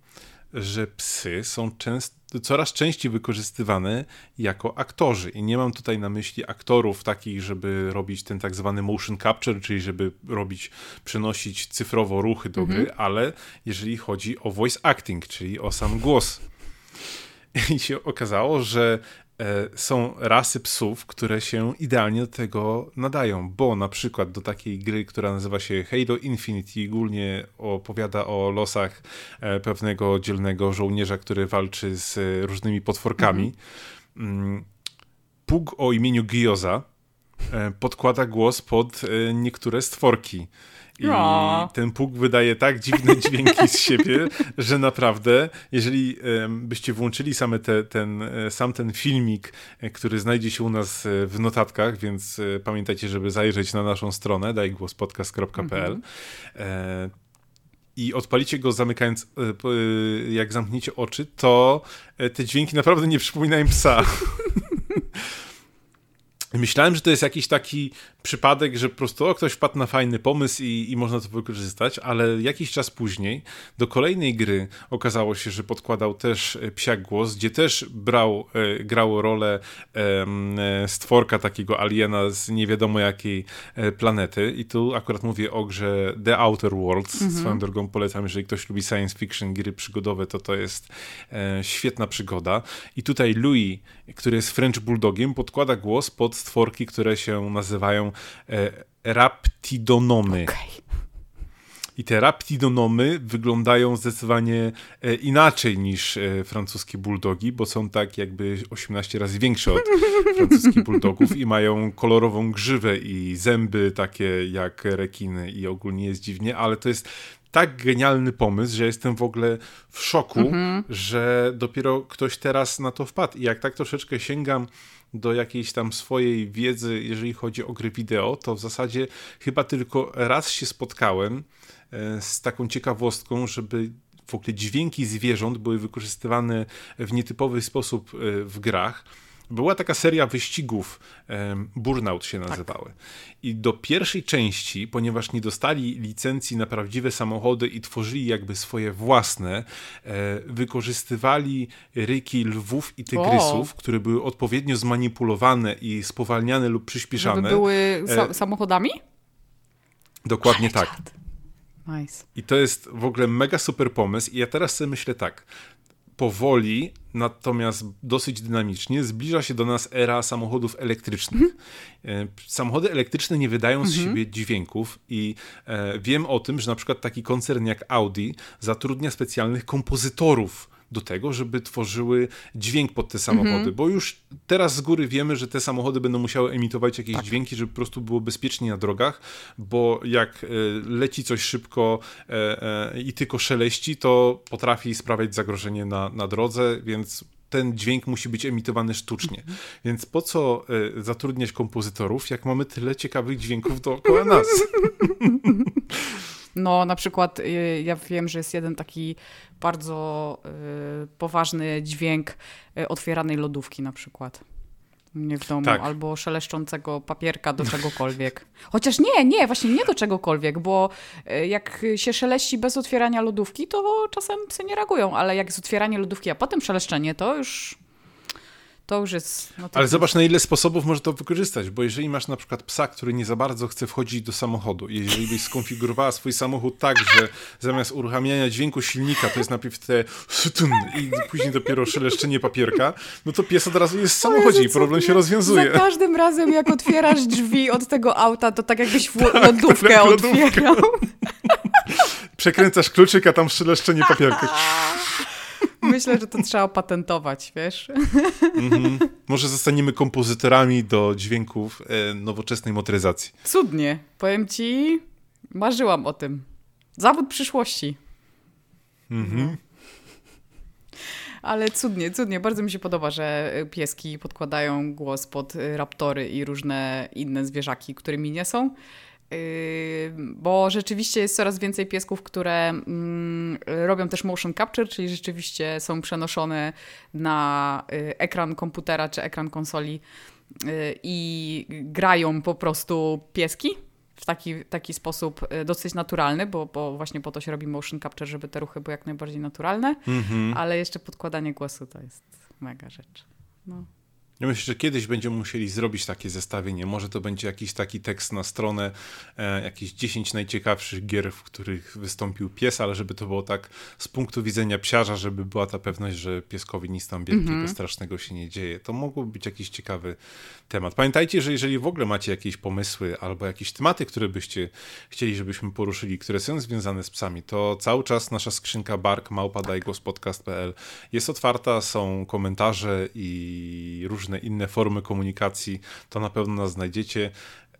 że psy są często, coraz częściej wykorzystywane jako aktorzy. I nie mam tutaj na myśli aktorów takich, żeby robić ten tak zwany motion capture, czyli żeby robić, przenosić cyfrowo ruchy do gry, mhm. ale jeżeli chodzi o voice acting, czyli o sam głos. I się okazało, że są rasy psów, które się idealnie do tego nadają, bo na przykład do takiej gry, która nazywa się Halo Infinite i ogólnie opowiada o losach e, pewnego dzielnego żołnierza, który walczy z różnymi potworkami. Mhm. Pug o imieniu Gioza e, podkłada głos pod niektóre stworki. I no. ten puk wydaje tak dziwne dźwięki z siebie, że naprawdę, jeżeli byście włączyli same te, ten, e, sam ten filmik, e, który znajdzie się u nas e, w notatkach, więc pamiętajcie, żeby zajrzeć na naszą stronę dajgłospodcast.pl mhm. i odpalicie go zamykając, jak zamkniecie oczy, to te dźwięki naprawdę nie przypominają psa. Myślałem, że to jest jakiś taki przypadek, że po prostu o, ktoś wpadł na fajny pomysł i, i można to wykorzystać, ale jakiś czas później do kolejnej gry okazało się, że podkładał też e, psiak głos, gdzie też brał, e, grało rolę e, stworka takiego aliena z nie wiadomo jakiej e, planety. I tu akurat mówię o grze The Outer Worlds, mhm. swoją drogą polecam, jeżeli ktoś lubi science fiction, gry przygodowe, to to jest e, świetna przygoda. I tutaj Louis, który jest French Bulldogiem, podkłada głos pod stworki, które się nazywają e, raptidonomy. Okay. I te raptidonomy wyglądają zdecydowanie e, inaczej niż e, francuskie bulldogi, bo są tak jakby 18 razy większe od francuskich bulldogów i mają kolorową grzywę i zęby takie jak rekiny i ogólnie jest dziwnie, ale to jest tak genialny pomysł, że jestem w ogóle w szoku, mhm. że dopiero ktoś teraz na to wpadł. I jak tak troszeczkę sięgam do jakiejś tam swojej wiedzy, jeżeli chodzi o gry wideo, to w zasadzie chyba tylko raz się spotkałem e, z taką ciekawostką, żeby w ogóle dźwięki zwierząt były wykorzystywane w nietypowy sposób e, w grach była taka seria wyścigów, Burnout się tak. nazywały. Tak. I do pierwszej części, ponieważ nie dostali licencji na prawdziwe samochody i tworzyli jakby swoje własne, e, wykorzystywali ryki lwów i tygrysów, o. które były odpowiednio zmanipulowane i spowalniane lub przyspieszane. Żeby były sa e, samochodami? Dokładnie tak. Nice. I to jest w ogóle mega super pomysł. I ja teraz sobie myślę tak powoli, natomiast dosyć dynamicznie zbliża się do nas era samochodów elektrycznych. Mhm. E, samochody elektryczne nie wydają z mhm. siebie dźwięków i e, wiem o tym, że na przykład taki koncern jak Audi zatrudnia specjalnych kompozytorów do tego, żeby tworzyły dźwięk pod te samochody, mm -hmm. bo już teraz z góry wiemy, że te samochody będą musiały emitować jakieś tak. dźwięki, żeby po prostu było bezpiecznie na drogach, bo jak e, leci coś szybko e, e, i tylko szeleści, to potrafi sprawiać zagrożenie na, na drodze, więc ten dźwięk musi być emitowany sztucznie. Mhm. Więc po co y, zatrudniać kompozytorów, jak mamy tyle ciekawych dźwięków dookoła nas? No, na przykład y, ja wiem, że jest jeden taki bardzo y, poważny dźwięk y, otwieranej lodówki na przykład. mnie w domu, Tak. albo szeleszczącego papierka do czegokolwiek. Chociaż nie, nie, właśnie nie do czegokolwiek, bo jak się szeleści bez otwierania lodówki, to czasem psy nie reagują, ale jak jest otwieranie lodówki, a potem szeleszczenie, to już to już jest... No to Ale zobacz, na ile sposobów może to wykorzystać, bo jeżeli masz na przykład psa, który nie za bardzo chce wchodzić do samochodu, i jeżeli byś skonfigurowała swój samochód tak, że zamiast uruchamiania dźwięku silnika, to jest najpierw te i później dopiero szeleszczenie papierka, no to pies od razu jest w samochodzie i problem się rozwiązuje. Za każdym razem, jak otwierasz drzwi od tego auta, to tak jakbyś w lodówkę jak lodówkę. otwierał. Przekręcasz kluczyk, a tam szeleszczenie papierka. Myślę, że to trzeba opatentować, wiesz? Mhm. Może zostaniemy kompozytorami do dźwięków e, nowoczesnej motoryzacji. Cudnie. Powiem ci, marzyłam o tym. Zawód przyszłości. Mhm. Ale cudnie, cudnie. Bardzo mi się podoba, że pieski podkładają głos pod y, raptory i różne inne zwierzaki, którymi nie są. Bo rzeczywiście jest coraz więcej piesków, które mm, robią też motion capture, czyli rzeczywiście są przenoszone na y, ekran komputera czy ekran konsoli y, i grają po prostu pieski w taki, taki sposób y, dosyć naturalny, bo, bo właśnie po to się robi motion capture, żeby te ruchy były jak najbardziej naturalne, Mhm. ale jeszcze podkładanie głosu to jest mega rzecz. No. Ja myślę, że kiedyś będziemy musieli zrobić takie zestawienie. Może to będzie jakiś taki tekst na stronę, e, jakieś 10 najciekawszych gier, w których wystąpił pies, ale żeby to było tak z punktu widzenia psiarza, żeby była ta pewność, że pieskowi nic tam wielkiego, Mhm. strasznego się nie dzieje. To mógłby być jakiś ciekawy temat. Pamiętajcie, że jeżeli w ogóle macie jakieś pomysły albo jakieś tematy, które byście chcieli, żebyśmy poruszyli, które są związane z psami, to cały czas nasza skrzynka bark małpadajgłospodcast.pl jest otwarta, są komentarze i różne inne formy komunikacji, to na pewno nas znajdziecie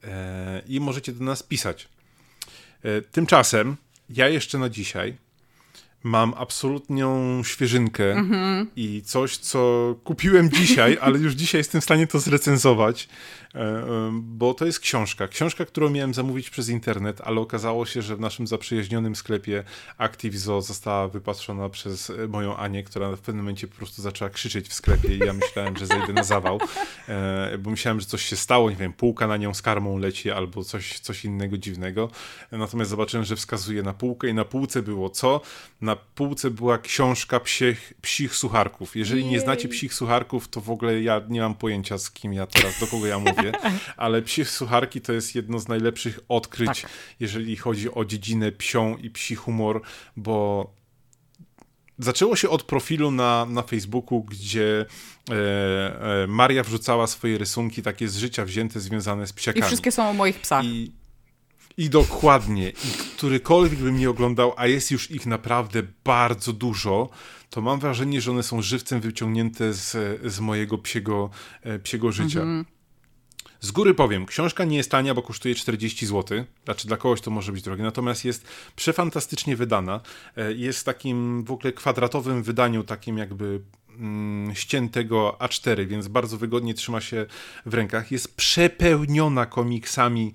e, i możecie do nas pisać. E, tymczasem ja jeszcze na dzisiaj mam absolutną świeżynkę i coś, co kupiłem dzisiaj, ale już dzisiaj jestem w stanie to zrecenzować, bo to jest książka. Książka, którą miałem zamówić przez internet, ale okazało się, że w naszym zaprzyjaźnionym sklepie ActiveZo została wypatrzona przez e, moją Anię, która w pewnym momencie po prostu zaczęła krzyczeć w sklepie i ja myślałem, że zejdę na zawał, e, bo myślałem, że coś się stało, nie wiem, półka na nią z karmą leci albo coś, coś innego dziwnego. Natomiast zobaczyłem, że wskazuje na półkę i na półce było co? Na półce była książka psich, psich sucharków. Jeżeli nie znacie psich sucharków, to w ogóle ja nie mam pojęcia z kim ja teraz, do kogo ja mówię, ale psie sucharki to jest jedno z najlepszych odkryć, Tak. jeżeli chodzi o dziedzinę psią i psi humor, bo Zaczęło się od profilu na, na Facebooku, gdzie e, e, Maria wrzucała swoje rysunki takie z życia wzięte, związane z I psiakami. wszystkie są o moich psach. I, I dokładnie. I którykolwiek bym nie oglądał, a jest już ich naprawdę bardzo dużo, to mam wrażenie, że one są żywcem wyciągnięte z, z mojego psiego, e, psiego życia. Z góry powiem, książka nie jest tania, bo kosztuje 40 zł. Znaczy dla kogoś to może być drogie, natomiast jest przefantastycznie wydana. E, Jest w takim w ogóle kwadratowym wydaniu, takim jakby ściętego A4, więc bardzo wygodnie trzyma się w rękach. Jest przepełniona komiksami.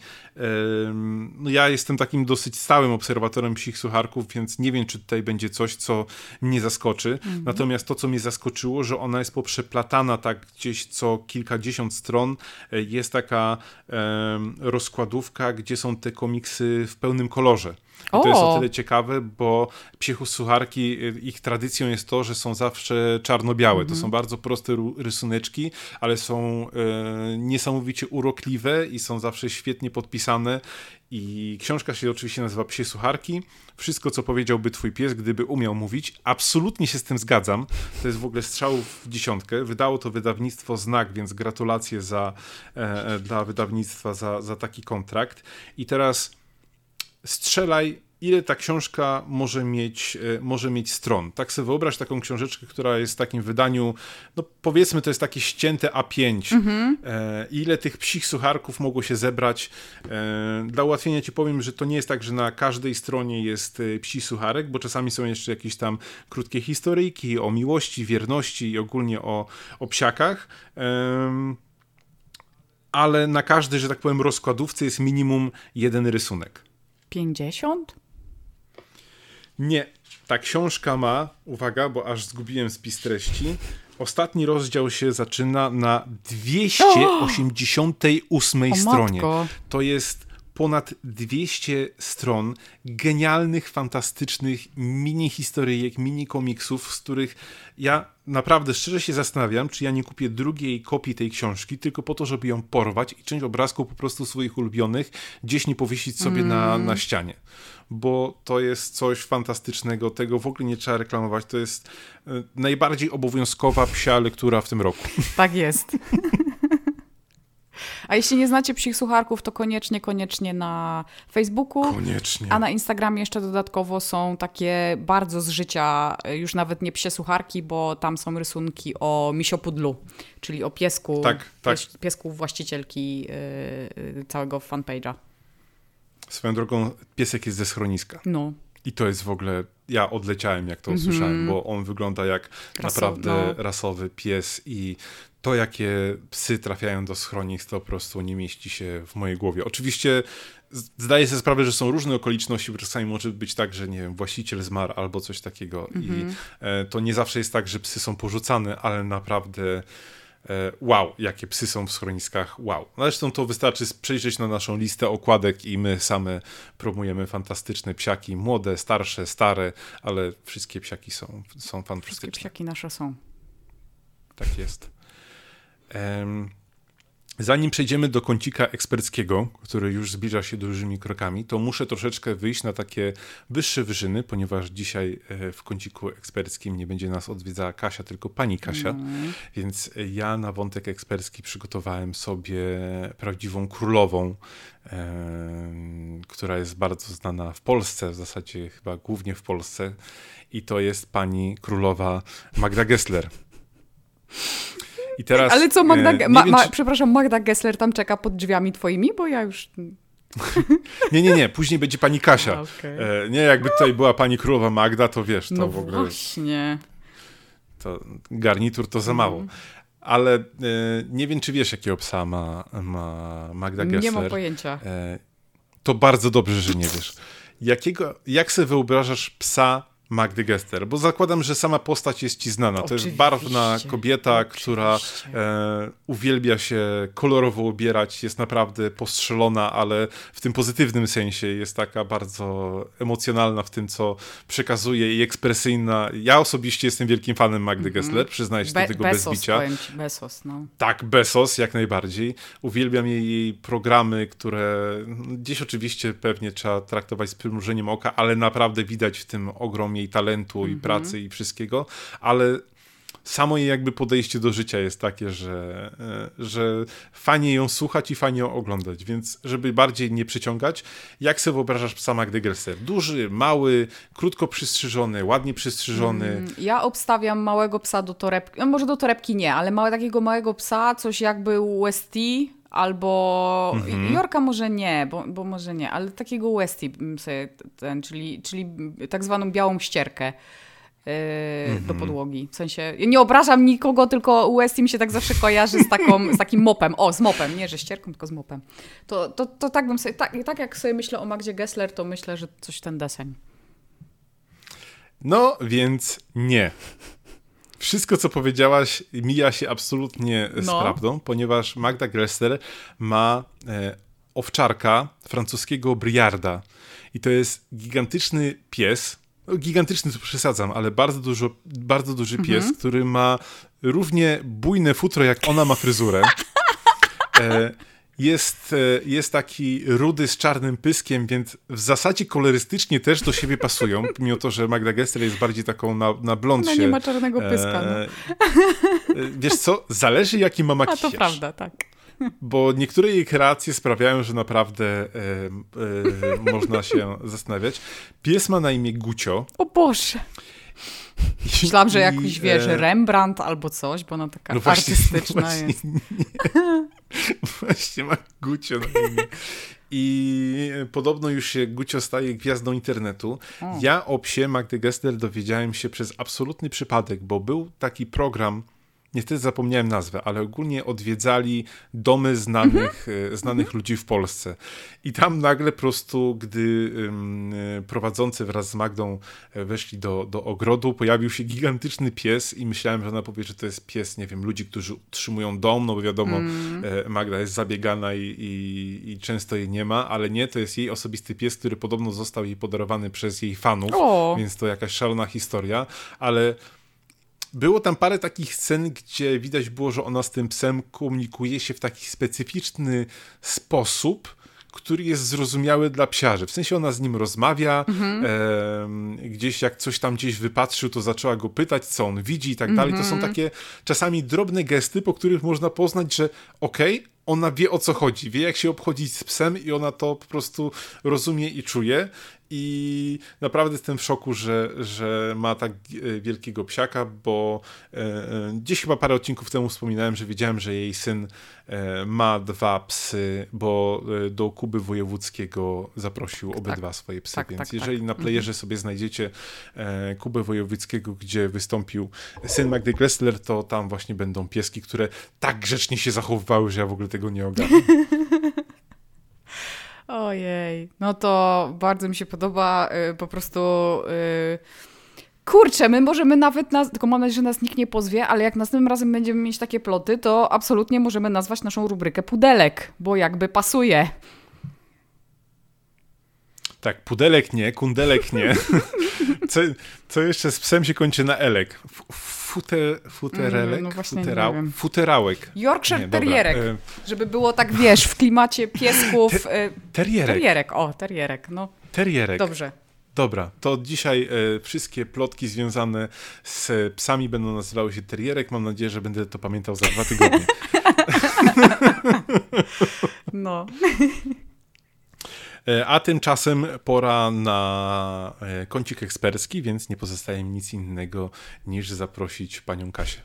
No ja jestem takim dosyć stałym obserwatorem psich sucharków, więc nie wiem, czy tutaj będzie coś, co mnie zaskoczy. Natomiast to, co mnie zaskoczyło, że ona jest poprzeplatana tak gdzieś co kilkadziesiąt stron. E, Jest taka rozkładówka, gdzie są te komiksy w pełnym kolorze. I to jest o tyle ciekawe, bo sucharki, y, ich tradycją jest to, że są zawsze czarno-białe. To są bardzo proste rysuneczki, ale są e, niesamowicie urokliwe i są zawsze świetnie podpisane. I książka się oczywiście nazywa Psie Sucharki. Wszystko, co powiedziałby twój pies, gdyby umiał mówić. Absolutnie się z tym zgadzam. To jest w ogóle strzał w dziesiątkę. Wydało to wydawnictwo Znak, więc gratulacje za, e, e, dla wydawnictwa za, za taki kontrakt. I teraz strzelaj, ile ta książka może mieć, e, może mieć stron. Tak sobie wyobraź taką książeczkę, która jest w takim wydaniu, no powiedzmy to jest takie ścięte A5. E, ile tych psich sucharków mogło się zebrać? E, dla ułatwienia ci powiem, że to nie jest tak, że na każdej stronie jest psi sucharek, bo czasami są jeszcze jakieś tam krótkie historyjki o miłości, wierności i ogólnie o, o psiakach. Ale na każdej, że tak powiem, rozkładówce jest minimum jeden rysunek. 50? Nie, ta książka ma, uwaga, bo aż zgubiłem spis treści, ostatni rozdział się zaczyna na 288 stronie. To jest ponad 200 stron genialnych, fantastycznych mini historyjek, mini komiksów, z których ja naprawdę szczerze się zastanawiam, czy ja nie kupię drugiej kopii tej książki, tylko po to, żeby ją porwać i część obrazków po prostu swoich ulubionych gdzieś nie powiesić sobie mm. na, na ścianie. Bo to jest coś fantastycznego, tego w ogóle nie trzeba reklamować. To jest y, najbardziej obowiązkowa psia lektura w tym roku. Tak jest. A jeśli nie znacie psich sucharków, to koniecznie, koniecznie na Facebooku. Koniecznie. A na Instagramie jeszcze dodatkowo są takie bardzo z życia, już nawet nie psie sucharki, bo tam są rysunki o misiopudlu, czyli o piesku, tak, tak. Pies, piesku właścicielki yy, całego fanpage'a. Swoją drogą, piesek jest ze schroniska. No. I to jest w ogóle, ja odleciałem jak to usłyszałem, mm -hmm. bo on wygląda jak naprawdę no. rasowy pies i to, jakie psy trafiają do schronisk, to po prostu nie mieści się w mojej głowie. Oczywiście zdaję sobie sprawę, że są różne okoliczności, bo czasami może być tak, że nie wiem, właściciel zmarł albo coś takiego mm -hmm. i mhm. e, to nie zawsze jest tak, że psy są porzucane, ale naprawdę wow, jakie psy są w schroniskach, wow. No zresztą to wystarczy przejrzeć na naszą listę okładek i my same promujemy fantastyczne psiaki, młode, starsze, stare, ale wszystkie psiaki są, są fantastyczne. Wszystkie psiaki nasze są. Tak jest. Zanim przejdziemy do kącika eksperckiego, który już zbliża się dużymi krokami, to muszę troszeczkę wyjść na takie wyższe wyżyny, ponieważ dzisiaj e, w kąciku eksperckim nie będzie nas odwiedzała Kasia, tylko pani Kasia. Mm. Więc ja na wątek ekspercki przygotowałem sobie prawdziwą królową, która jest bardzo znana w Polsce, w zasadzie chyba głównie w Polsce. I to jest pani królowa Magda Gessler. I teraz, Ale co Magda, e, ma, ma, czy... przepraszam, Magda Gessler tam czeka pod drzwiami twoimi, bo ja już... nie, nie, nie, później będzie pani Kasia. Okay. E, nie, jakby tutaj była pani królowa Magda, to wiesz, to no w ogóle... właśnie. To garnitur to za mało. Mm. Ale e, nie wiem, czy wiesz, jakiego psa ma, ma Magda Gessler. Nie mam pojęcia. E, to bardzo dobrze, że nie wiesz. Jakiego, jak sobie wyobrażasz psa Magdy Gester, bo zakładam, że sama postać jest ci znana. Oczywiście, to jest barwna kobieta, oczywiście. która e, uwielbia się kolorowo ubierać, jest naprawdę postrzelona, ale w tym pozytywnym sensie jest taka bardzo emocjonalna w tym, co przekazuje i ekspresyjna. Ja osobiście jestem wielkim fanem Magdy mm -hmm. Gessler, przyznaję się Be do tego Besos, bez bicia. Ci, Besos, no. Tak, Besos, jak najbardziej. Uwielbiam jej, jej programy, które gdzieś oczywiście pewnie trzeba traktować z przymrużeniem oka, ale naprawdę widać w tym ogromnie jej talentu mm -hmm. i mhm. pracy i wszystkiego, ale samo jej jakby podejście do życia jest takie, że, e, że fajnie ją słuchać i fajnie ją oglądać, więc żeby bardziej nie przyciągać, jak sobie wyobrażasz psa Magdy Gelser? Duży, mały, krótko przystrzyżony, ładnie przystrzyżony? Mm, ja obstawiam małego psa do torebki, no może do torebki nie, ale małe, takiego małego psa, coś jakby West Albo mhm. Jorka może nie, bo, bo może nie, ale takiego Westie sobie ten, czyli, czyli tak zwaną białą ścierkę. Yy, mhm. do podłogi. W sensie, nie obrażam nikogo, tylko Westie mi się tak zawsze kojarzy z, taką, z takim mopem. O, z mopem, nie, że ścierką, tylko z mopem. To, to, to tak bym sobie, tak, tak jak sobie myślę o Magdzie Gessler, to myślę, że coś ten deseń. No, więc nie. Wszystko, co powiedziałaś, mija się absolutnie no. z prawdą, ponieważ Magda Gressler ma e, owczarka francuskiego Briarda. I to jest gigantyczny pies. No, gigantyczny, to przesadzam, ale bardzo, dużo, bardzo duży pies, mhm. który ma równie bujne futro, jak ona ma fryzurę. E, jest, e, jest taki rudy z czarnym pyskiem, więc w zasadzie kolorystycznie też do siebie pasują, mimo to, że Magda Gessler jest bardziej taką na, na blond No nie ma czarnego pyska. No. E, wiesz co, zależy jaki ma makijaż. A to prawda, tak. Bo niektóre jej kreacje sprawiają, że naprawdę e, e, można się zastanawiać. Pies ma na imię Gucio. O Boże. Myślałam, że jakiś, wiesz, e... Rembrandt albo coś, bo ona taka no właśnie, artystyczna właśnie, jest. właśnie ma Gucio na imię. I podobno już się Gucio staje gwiazdą internetu. O. Ja o psie Magdy Gessler dowiedziałem się przez absolutny przypadek, bo był taki program niestety zapomniałem nazwę, ale ogólnie odwiedzali domy znanych, mhm. znanych ludzi w Polsce. I tam nagle po prostu, gdy um, prowadzący wraz z Magdą e, weszli do, do ogrodu, pojawił się gigantyczny pies i myślałem, że ona powie, że to jest pies, nie wiem, ludzi, którzy utrzymują dom, no bo wiadomo, mm. Magda jest zabiegana i, i, i, często jej nie ma, ale nie, to jest jej osobisty pies, który podobno został jej podarowany przez jej fanów, o. więc to jakaś szalona historia, ale było tam parę takich scen, gdzie widać było, że ona z tym psem komunikuje się w taki specyficzny sposób, który jest zrozumiały dla psiarzy. W sensie ona z nim rozmawia, mhm. e, gdzieś jak coś tam gdzieś wypatrzył, to zaczęła go pytać, co on widzi i tak dalej. To są mhm. takie czasami drobne gesty, po których można poznać, że okej, okay, ona wie o co chodzi, wie jak się obchodzić z psem i ona to po prostu rozumie i czuje i naprawdę jestem w szoku, że, że ma tak e, wielkiego psiaka, bo e, e, gdzieś chyba parę odcinków temu wspominałem, że wiedziałem, że jej syn ma dwa psy, bo do Kuby Wojewódzkiego zaprosił tak, obydwa swoje psy, tak, więc tak, jeżeli tak. na playerze mhm. sobie znajdziecie Kubę Wojewódzkiego, gdzie wystąpił syn Magdy Gressler, to tam właśnie będą pieski, które tak grzecznie się zachowywały, że ja w ogóle tego nie ogarnę. Ojej, no to bardzo mi się podoba y, po prostu... Y, kurczę, my możemy nawet, nas, tylko mam nadzieję, że nas nikt nie pozwie, ale jak następnym razem będziemy mieć takie ploty, to absolutnie możemy nazwać naszą rubrykę pudelek, bo jakby pasuje. Tak, pudelek nie, kundelek nie. Co, co jeszcze z psem się kończy na elek? Futer, futerelek? Mm, no Futerał, futerałek. Yorkshire nie, Terrierek. E, żeby było tak, wiesz, w klimacie piesków. Te, e, terrierek. Terrierek, o, terrierek, no. Terrierek. Dobrze. Dobra, to dzisiaj e, wszystkie plotki związane z psami będą nazywały się terrierek. Mam nadzieję, że będę to pamiętał za dwa tygodnie. no. E, a tymczasem pora na e, kącik ekspercki, więc nie pozostaje mi nic innego niż zaprosić panią Kasię.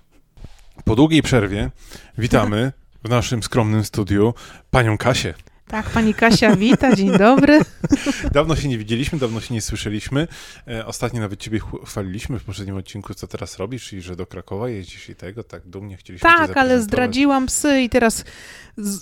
Po długiej przerwie witamy w naszym skromnym studiu panią Kasię. Tak, pani Kasia wita, dzień dobry. Dawno się nie widzieliśmy, dawno się nie słyszeliśmy. E, ostatnio nawet ciebie chwaliliśmy w poprzednim odcinku, co teraz robisz i że do Krakowa jeździsz i tego, tak dumnie chcieliśmy Tak, ale zdradziłam psy i teraz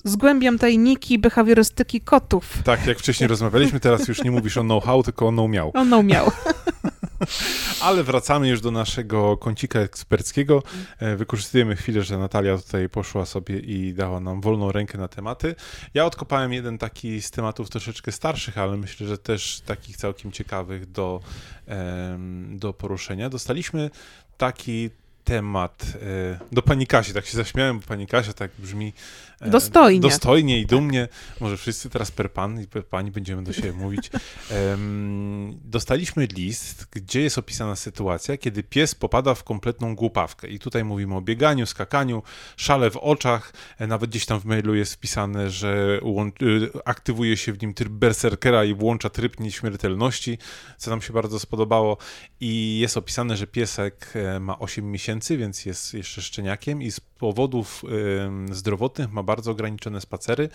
zgłębiam tajniki behawiorystyki kotów. Tak, jak wcześniej rozmawialiśmy, teraz już nie mówisz o know-how, tylko o know-miał. O know-miał. Ale wracamy już do naszego kącika eksperckiego. E, wykorzystujemy chwilę, że Natalia tutaj poszła sobie i dała nam wolną rękę na tematy. Ja odkopałem jeden taki z tematów troszeczkę starszych, ale myślę, że też takich całkiem ciekawych do, do poruszenia. Dostaliśmy taki temat e, do pani Kasi, tak się zaśmiałem, bo pani Kasia tak brzmi e, dostojnie, dostojnie i dumnie. Może wszyscy teraz per pan i per pani będziemy do siebie mówić. Dostaliśmy list, gdzie jest opisana sytuacja, kiedy pies popada w kompletną głupawkę. I tutaj mówimy o bieganiu, skakaniu, szale w oczach. E, nawet gdzieś tam w mailu jest wpisane, że aktywuje się w nim tryb berserkera i włącza tryb nieśmiertelności, co nam się bardzo spodobało. I jest opisane, że piesek ma 8 miesięcy miesięcy, więc jest jeszcze szczeniakiem i z powodów zdrowotnych ma bardzo ograniczone spacery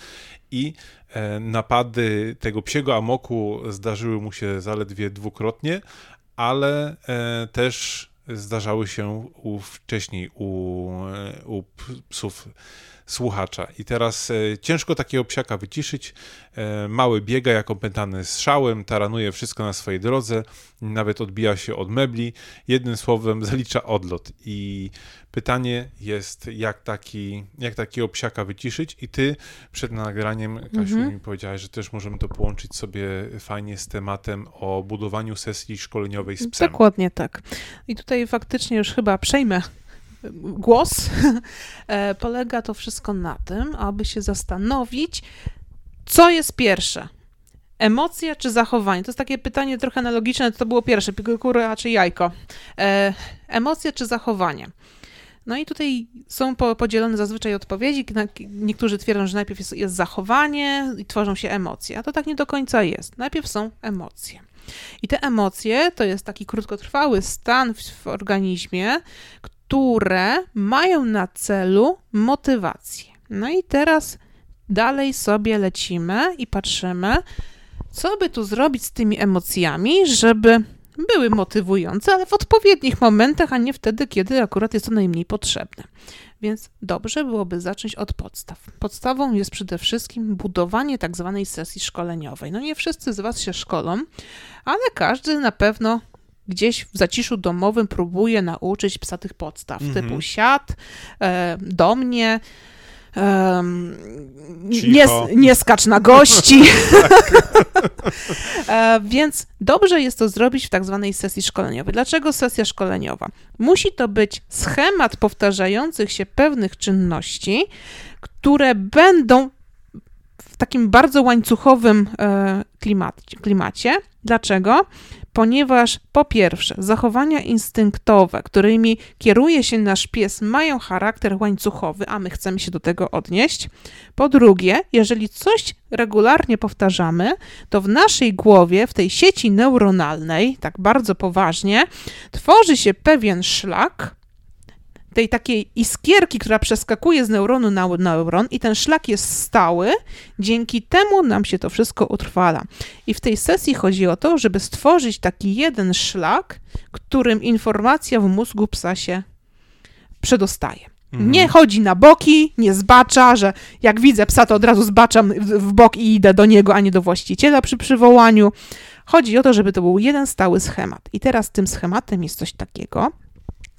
i y, napady tego psiego amoku zdarzyły mu się zaledwie dwukrotnie, ale y, też zdarzały się u, wcześniej u, u psów słuchacza. I teraz e, ciężko takiego psiaka wyciszyć. E, mały biega jak opętany szałem, taranuje wszystko na swojej drodze, nawet odbija się od mebli. Jednym słowem zalicza odlot. I pytanie jest, jak, taki, jak takiego psiaka wyciszyć? I ty przed nagraniem, Kasiu, mhm. mi powiedziałaś, że też możemy to połączyć sobie fajnie z tematem o budowaniu sesji szkoleniowej z psem. Dokładnie tak. I tutaj faktycznie już chyba przejmę głos, e, polega to wszystko na tym, aby się zastanowić, co jest pierwsze. Emocja czy zachowanie? To jest takie pytanie trochę analogiczne, to było pierwsze, kura czy jajko. E, emocja czy zachowanie? No i tutaj są podzielone zazwyczaj odpowiedzi. Niektórzy twierdzą, że najpierw jest, jest zachowanie i tworzą się emocje, a to tak nie do końca jest. Najpierw są emocje. I te emocje to jest taki krótkotrwały stan w, w organizmie, które mają na celu motywację. No i teraz dalej sobie lecimy i patrzymy, co by tu zrobić z tymi emocjami, żeby były motywujące, ale w odpowiednich momentach, a nie wtedy, kiedy akurat jest to najmniej potrzebne. Więc dobrze byłoby zacząć od podstaw. Podstawą jest przede wszystkim budowanie tak zwanej sesji szkoleniowej. No nie wszyscy z Was się szkolą, ale każdy na pewno gdzieś w zaciszu domowym próbuje nauczyć psa tych podstaw, mhm. typu siad, e, do mnie, Um, nie, nie skacz na gości. e, więc dobrze jest to zrobić w tak zwanej sesji szkoleniowej. Dlaczego sesja szkoleniowa? Musi to być schemat powtarzających się pewnych czynności, które będą w takim bardzo łańcuchowym e, klimacie. klimacie. Dlaczego? Ponieważ po pierwsze, zachowania instynktowe, którymi kieruje się nasz pies, mają charakter łańcuchowy, a my chcemy się do tego odnieść. Po drugie, jeżeli coś regularnie powtarzamy, to w naszej głowie, w tej sieci neuronalnej, tak bardzo poważnie, tworzy się pewien szlak, tej takiej iskierki, która przeskakuje z neuronu na neuron i ten szlak jest stały, dzięki temu nam się to wszystko utrwala. I w tej sesji chodzi o to, żeby stworzyć taki jeden szlak, którym informacja w mózgu psa się przedostaje. Mhm. Nie chodzi na boki, nie zbacza, że jak widzę psa, to od razu zbaczam w bok i idę do niego, a nie do właściciela przy przywołaniu. Chodzi o to, żeby to był jeden stały schemat. I teraz tym schematem jest coś takiego,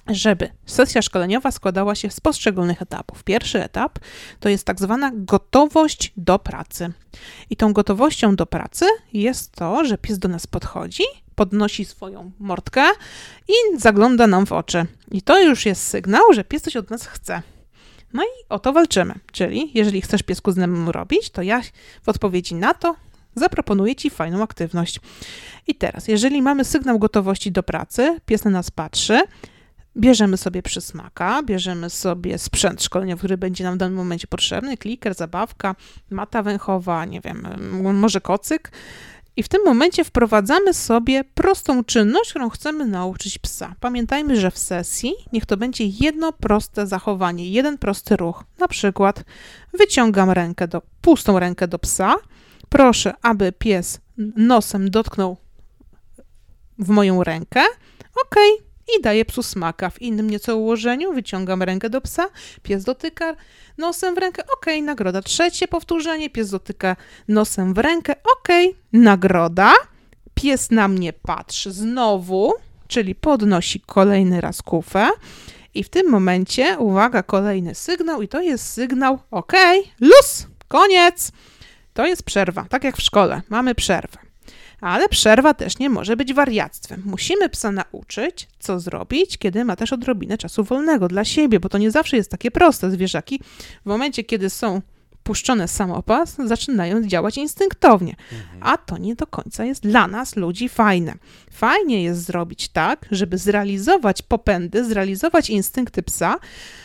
żeby sesja szkoleniowa składała się z poszczególnych etapów. Pierwszy etap to jest tak zwana gotowość do pracy. I tą gotowością do pracy jest to, że pies do nas podchodzi, podnosi swoją mordkę i zagląda nam w oczy. I to już jest sygnał, że pies coś od nas chce. No i o to walczymy. Czyli jeżeli chcesz piesku z nami robić, to ja w odpowiedzi na to zaproponuję Ci fajną aktywność. I teraz, jeżeli mamy sygnał gotowości do pracy, pies na nas patrzy, Bierzemy sobie przysmaka, bierzemy sobie sprzęt szkoleniowy, który będzie nam w danym momencie potrzebny, kliker, zabawka, mata węchowa, nie wiem, może kocyk. I w tym momencie wprowadzamy sobie prostą czynność, którą chcemy nauczyć psa. Pamiętajmy, że w sesji niech to będzie jedno proste zachowanie, jeden prosty ruch. Na przykład wyciągam rękę do, pustą rękę do psa. Proszę, aby pies nosem dotknął w moją rękę. Ok, i daję psu smaka. W innym nieco ułożeniu wyciągam rękę do psa, pies dotyka nosem w rękę, ok, nagroda. Trzecie powtórzenie, pies dotyka nosem w rękę, ok, nagroda. Pies na mnie patrzy znowu, czyli podnosi kolejny raz kufę. I w tym momencie, uwaga, kolejny sygnał, i to jest sygnał, ok, luz, koniec. To jest przerwa, tak jak w szkole, mamy przerwę. Ale przerwa też nie może być wariactwem. Musimy psa nauczyć, co zrobić, kiedy ma też odrobinę czasu wolnego dla siebie, bo to nie zawsze jest takie proste. Zwierzaki w momencie, kiedy są puszczone samopas, zaczynają działać instynktownie. Mhm. A to nie do końca jest dla nas, ludzi, fajne. Fajnie jest zrobić tak, żeby zrealizować popędy, zrealizować instynkty psa,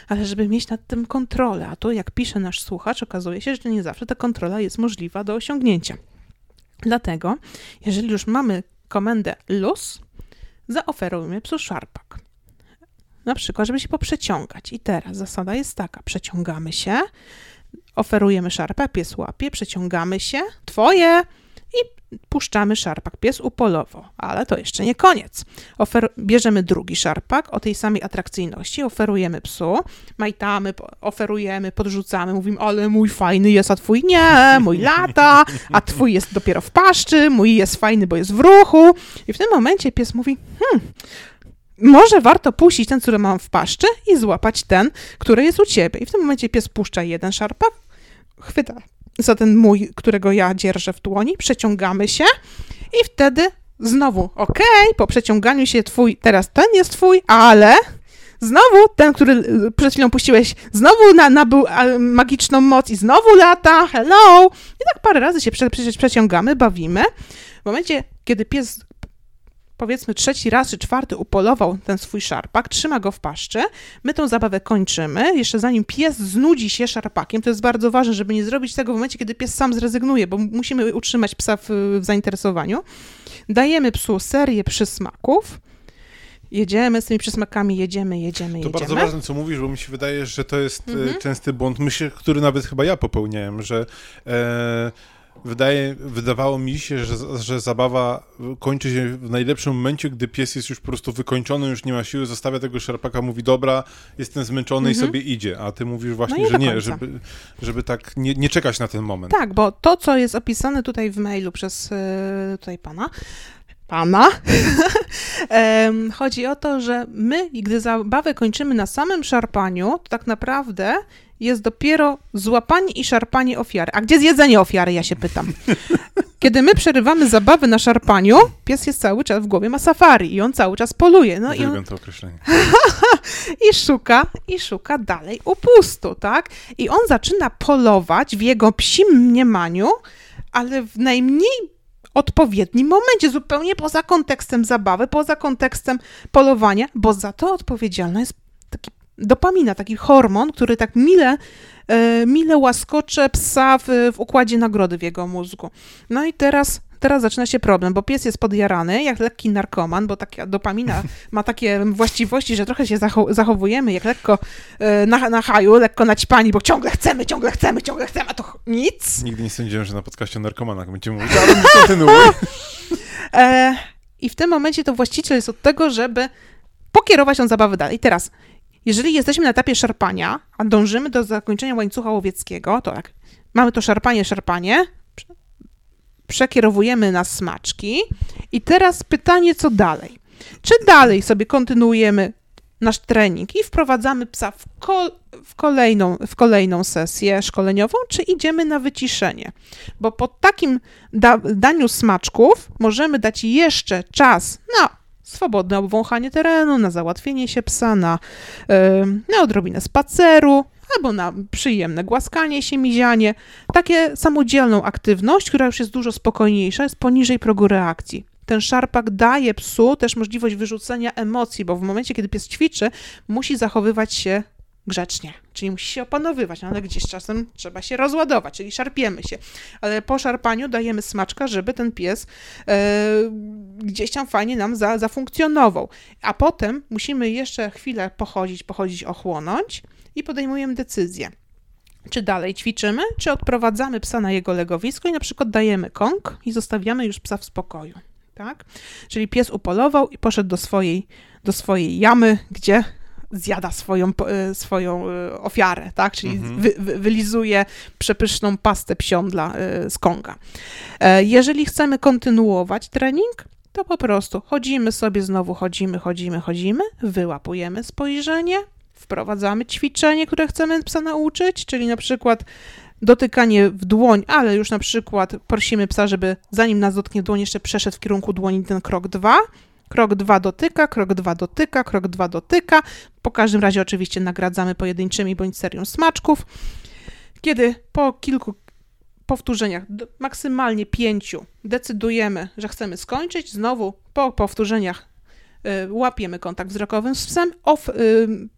ale żeby mieć nad tym kontrolę. A to, jak pisze nasz słuchacz, okazuje się, że nie zawsze ta kontrola jest możliwa do osiągnięcia. Dlatego, jeżeli już mamy komendę luz, zaoferujmy psu szarpak. Na przykład, żeby się poprzeciągać. I teraz zasada jest taka: przeciągamy się, oferujemy szarpa, pies łapie, przeciągamy się, twoje puszczamy szarpak. Pies upolował, ale to jeszcze nie koniec. Ofer bierzemy drugi szarpak o tej samej atrakcyjności, oferujemy psu, majtamy, oferujemy, podrzucamy, mówimy, ale mój fajny jest, a twój nie, mój lata, a twój jest dopiero w paszczy, mój jest fajny, bo jest w ruchu. I w tym momencie pies mówi, hmm, może warto puścić ten, który mam w paszczy i złapać ten, który jest u ciebie. I w tym momencie pies puszcza jeden szarpak, chwyta za ten mój, którego ja dzierżę w dłoni, przeciągamy się i wtedy znowu, ok, po przeciąganiu się twój, teraz ten jest twój, ale znowu ten, który y, przed chwilą puściłeś, znowu na, nabył magiczną moc i znowu lata, hello. I tak parę razy się prze, prze, przeciągamy, bawimy. W momencie, kiedy pies powiedzmy trzeci raz czy czwarty upolował ten swój szarpak, trzyma go w paszczy, my tą zabawę kończymy, jeszcze zanim pies znudzi się szarpakiem, to jest bardzo ważne, żeby nie zrobić tego w momencie, kiedy pies sam zrezygnuje, bo musimy utrzymać psa w, w zainteresowaniu. Dajemy psu serię przysmaków, jedziemy z tymi przysmakami, jedziemy, jedziemy, to jedziemy. To bardzo ważne, co mówisz, bo mi się wydaje, że to jest e, mhm. częsty błąd, myślę, który nawet chyba ja popełniałem, że e, wydaje, wydawało mi się, że, że zabawa kończy się w najlepszym momencie, gdy pies jest już po prostu wykończony, już nie ma siły, zostawia tego szarpaka, mówi dobra, jestem zmęczony i Mhm. sobie idzie, a ty mówisz No właśnie, nie że nie, żeby, żeby tak nie, nie czekać na ten moment. Tak, bo to, co jest opisane tutaj w mailu przez e, tutaj pana, pana, chodzi o to, że my, gdy zabawę kończymy na samym szarpaniu, to tak naprawdę jest dopiero złapanie i szarpanie ofiary. A gdzie zjedzenie ofiary, ja się pytam. Kiedy my przerywamy zabawę na szarpaniu, pies jest cały czas w głowie, ma safari i on cały czas poluje. No i on to określenie. i szuka, i szuka dalej upustu, tak? I on zaczyna polować w jego psim mniemaniu, ale w najmniej odpowiednim momencie, zupełnie poza kontekstem zabawy, poza kontekstem polowania, bo za to odpowiedzialna jest taki dopamina, taki hormon, który tak mile, e, mile łaskocze psa w, w układzie nagrody w jego mózgu. No i teraz, teraz zaczyna się problem, bo pies jest podjarany, jak lekki narkoman, bo taka dopamina ma takie właściwości, że trochę się zacho- zachowujemy jak lekko e, na, na haju, lekko naćpani, bo ciągle chcemy, ciągle chcemy, ciągle chcemy, a to nic. Nigdy nie sądziłem, że na podcaście o narkomanach będziemy mówić, ale kontynuuj. E, I w tym momencie to właściciel jest od tego, żeby pokierować tą zabawę dalej. Teraz, jeżeli jesteśmy na etapie szarpania, a dążymy do zakończenia łańcucha łowieckiego, to tak, mamy to szarpanie, szarpanie, przekierowujemy na smaczki i teraz pytanie, co dalej? Czy dalej sobie kontynuujemy nasz trening i wprowadzamy psa w, w, kolejną, w kolejną sesję szkoleniową, czy idziemy na wyciszenie? Bo po takim da- daniu smaczków możemy dać jeszcze czas na swobodne obwąchanie terenu, na załatwienie się psa, na, em, na odrobinę spaceru, albo na przyjemne głaskanie się, mizianie. Takie samodzielną aktywność, która już jest dużo spokojniejsza, jest poniżej progu reakcji. Ten szarpak daje psu też możliwość wyrzucenia emocji, bo w momencie, kiedy pies ćwiczy, musi zachowywać się grzecznie, czyli musi się opanowywać, no ale gdzieś czasem trzeba się rozładować, czyli szarpiemy się. Ale po szarpaniu dajemy smaczka, żeby ten pies e, gdzieś tam fajnie nam za, zafunkcjonował. A potem musimy jeszcze chwilę pochodzić, pochodzić, ochłonąć i podejmujemy decyzję. Czy dalej ćwiczymy, czy odprowadzamy psa na jego legowisko i na przykład dajemy kąk i zostawiamy już psa w spokoju. Tak? Czyli pies upolował i poszedł do swojej, do swojej jamy, gdzie zjada swoją, e, swoją e, ofiarę, tak? Czyli Mhm. wy, wy, wylizuje przepyszną pastę psią dla, e, z konga. Jeżeli chcemy kontynuować trening, to po prostu chodzimy sobie znowu, chodzimy, chodzimy, chodzimy, wyłapujemy spojrzenie, wprowadzamy ćwiczenie, które chcemy psa nauczyć, czyli na przykład dotykanie w dłoń, ale już na przykład prosimy psa, żeby zanim nas dotknie dłoń, jeszcze przeszedł w kierunku dłoni ten krok dwa. Krok dwa dotyka, krok dwa dotyka, krok dwa dotyka. Po każdym razie oczywiście nagradzamy pojedynczymi bądź serią smaczków. Kiedy po kilku powtórzeniach, maksymalnie pięciu, decydujemy, że chcemy skończyć, znowu po powtórzeniach y, łapiemy kontakt wzrokowy z psem, y,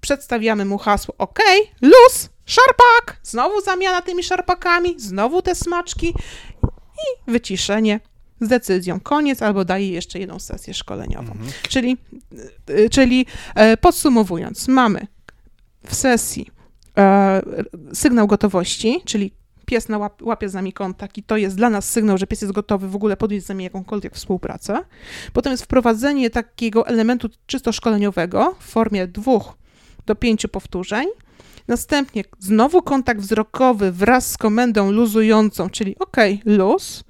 przedstawiamy mu hasło OK, luz, szarpak, znowu zamiana tymi szarpakami, znowu te smaczki i wyciszenie z decyzją koniec, albo daje jeszcze jedną sesję szkoleniową. Mhm. Czyli, y, czyli e, podsumowując, mamy w sesji e, sygnał gotowości, czyli pies na łap, łapie z nami kontakt i to jest dla nas sygnał, że pies jest gotowy w ogóle podjąć z nami jakąkolwiek współpracę. Potem jest wprowadzenie takiego elementu czysto szkoleniowego w formie dwóch do pięciu powtórzeń. Następnie znowu kontakt wzrokowy wraz z komendą luzującą, czyli OK, luz.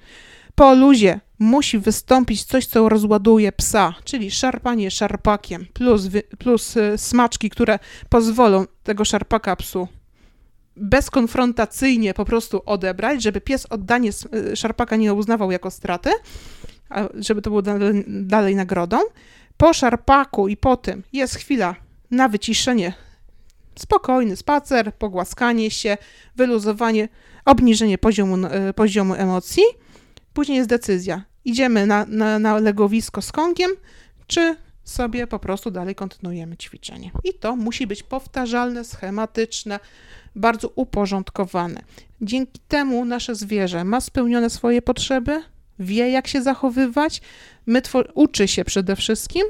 Po luzie musi wystąpić coś, co rozładuje psa, czyli szarpanie szarpakiem plus, plus y, smaczki, które pozwolą tego szarpaka psu bezkonfrontacyjnie po prostu odebrać, żeby pies oddanie y, szarpaka nie uznawał jako straty, żeby to było dalej, dalej nagrodą. Po szarpaku i po tym jest chwila na wyciszenie, spokojny spacer, pogłaskanie się, wyluzowanie, obniżenie poziomu, y, poziomu emocji. Później jest decyzja. Idziemy na, na, na legowisko z kągiem, czy sobie po prostu dalej kontynuujemy ćwiczenie. I to musi być powtarzalne, schematyczne, bardzo uporządkowane. Dzięki temu nasze zwierzę ma spełnione swoje potrzeby, wie jak się zachowywać, uczy się przede wszystkim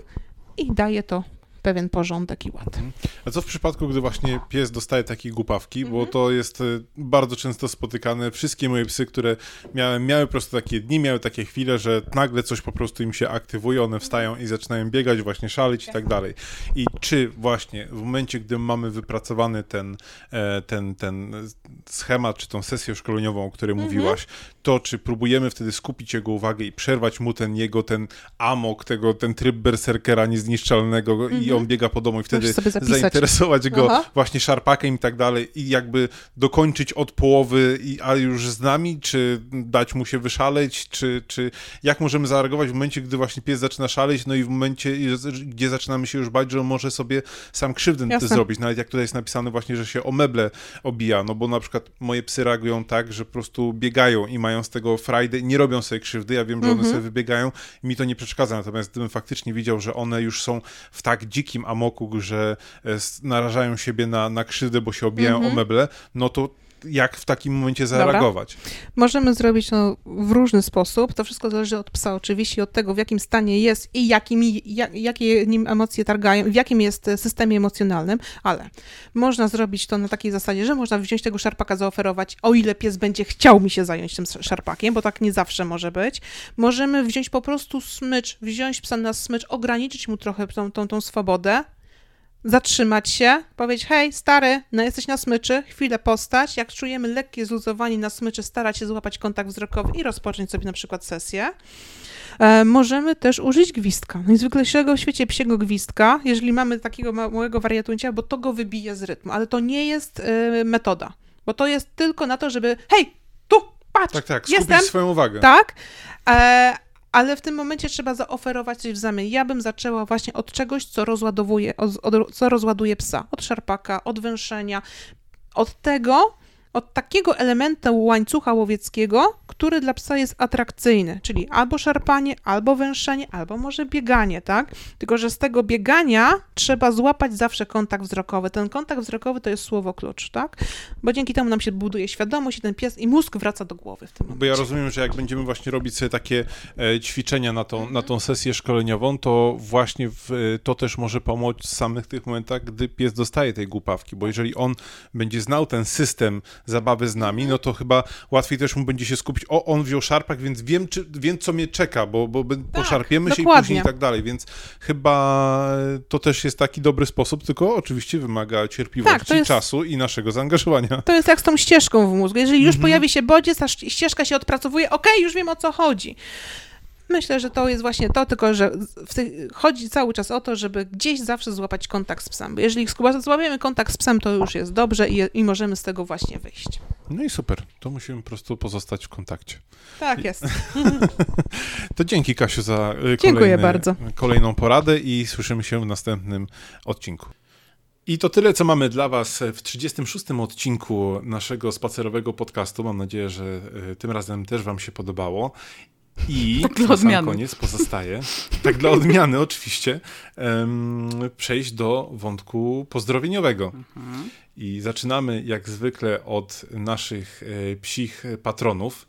i daje to pewien porządek i ład. Mhm. A co w przypadku, gdy właśnie pies dostaje takie głupawki, bo mhm. to jest e, bardzo często spotykane. Wszystkie moje psy, które miałem, miały po prostu takie dni, miały takie chwile, że nagle coś po prostu im się aktywuje, one wstają i zaczynają biegać, właśnie szaleć i tak dalej. I czy właśnie w momencie, gdy mamy wypracowany ten, e, ten, ten schemat, czy tą sesję szkoleniową, o której mhm. mówiłaś, to czy próbujemy wtedy skupić jego uwagę i przerwać mu ten jego, ten amok, tego, ten tryb berserkera niezniszczalnego mm -hmm. I on biega po domu i wtedy zainteresować go Aha. właśnie szarpakiem i tak dalej i jakby dokończyć od połowy, i, a już z nami, czy dać mu się wyszaleć, czy, czy jak możemy zareagować w momencie, gdy właśnie pies zaczyna szaleć, no i w momencie, gdzie zaczynamy się już bać, że on może sobie sam krzywdę Jasne. zrobić, nawet jak tutaj jest napisane właśnie, że się o meble obija, no bo na przykład moje psy reagują tak, że po prostu biegają i mają z tego frajdę, nie robią sobie krzywdy, ja wiem, że one mhm. sobie wybiegają mi to nie przeszkadza, natomiast gdybym faktycznie widział, że one już są w tak dzikim amoku, że e, narażają siebie na, na krzywdę, bo się obijają o mhm. meble, no to jak w takim momencie zareagować. Dobra. Możemy zrobić to w różny sposób. To wszystko zależy od psa oczywiście, od tego, w jakim stanie jest i jak, jakie nim emocje targają, w jakim jest systemie emocjonalnym, ale można zrobić to na takiej zasadzie, że można wziąć tego szarpaka, zaoferować, o ile pies będzie chciał mi się zająć tym szarpakiem, bo tak nie zawsze może być. Możemy wziąć po prostu smycz, wziąć psa na smycz, ograniczyć mu trochę tą, tą, tą swobodę, zatrzymać się, powiedzieć, hej, stary, no jesteś na smyczy, chwilę postać, jak czujemy lekkie zluzowanie na smyczy, starać się złapać kontakt wzrokowy i rozpocząć sobie na przykład sesję. E, możemy też użyć gwizdka, najzwyklejszego w świecie psiego gwizdka, jeżeli mamy takiego małego wariatuncia, bo to go wybije z rytmu, ale to nie jest y, metoda, bo to jest tylko na to, żeby, hej, tu, patrz, tak, tak, skupić jestem. swoją uwagę. Tak, e, ale w tym momencie trzeba zaoferować coś w zamian. Ja bym zaczęła właśnie od czegoś, co rozładowuje, od, co rozładuje psa, od szarpaka, od węszenia, od tego, od takiego elementu łańcucha łowieckiego, który dla psa jest atrakcyjny, czyli albo szarpanie, albo węszenie, albo może bieganie, tak? Tylko, że z tego biegania trzeba złapać zawsze kontakt wzrokowy. Ten kontakt wzrokowy to jest słowo klucz, tak? Bo dzięki temu nam się buduje świadomość i ten pies i mózg wraca do głowy w tym momencie. Bo ja rozumiem, że jak będziemy właśnie robić sobie takie e, ćwiczenia na tą, na tą sesję szkoleniową, to właśnie w, e, to też może pomóc w samych tych momentach, gdy pies dostaje tej głupawki, bo jeżeli on będzie znał ten system zabawy z nami, no to chyba łatwiej też mu będzie się skupić, o, on wziął szarpak, więc wiem, czy, wiem co mnie czeka, bo, bo tak, poszarpiemy się dokładnie. i później i tak dalej, więc chyba to też jest taki dobry sposób, tylko oczywiście wymaga cierpliwości, tak, jest, czasu i naszego zaangażowania. To jest jak z tą ścieżką w mózgu. Jeżeli już mhm. pojawi się bodziec, a ścieżka się odpracowuje, okej, okay, już wiem o co chodzi. Myślę, że to jest właśnie to, tylko że chodzi cały czas o to, żeby gdzieś zawsze złapać kontakt z psem. Bo jeżeli złapiemy kontakt z psem, to już jest dobrze i, i możemy z tego właśnie wyjść. No i super. To musimy po prostu pozostać w kontakcie. Tak jest. to dzięki Kasiu za y, kolejny, kolejną poradę i słyszymy się w następnym odcinku. I to tyle, co mamy dla Was w 36. odcinku naszego spacerowego podcastu. Mam nadzieję, że y, tym razem też Wam się podobało. I tak na sam koniec pozostaje, tak dla odmiany oczywiście, um, przejść do wątku pozdrowieniowego. Mhm. I zaczynamy jak zwykle od naszych e, psich patronów.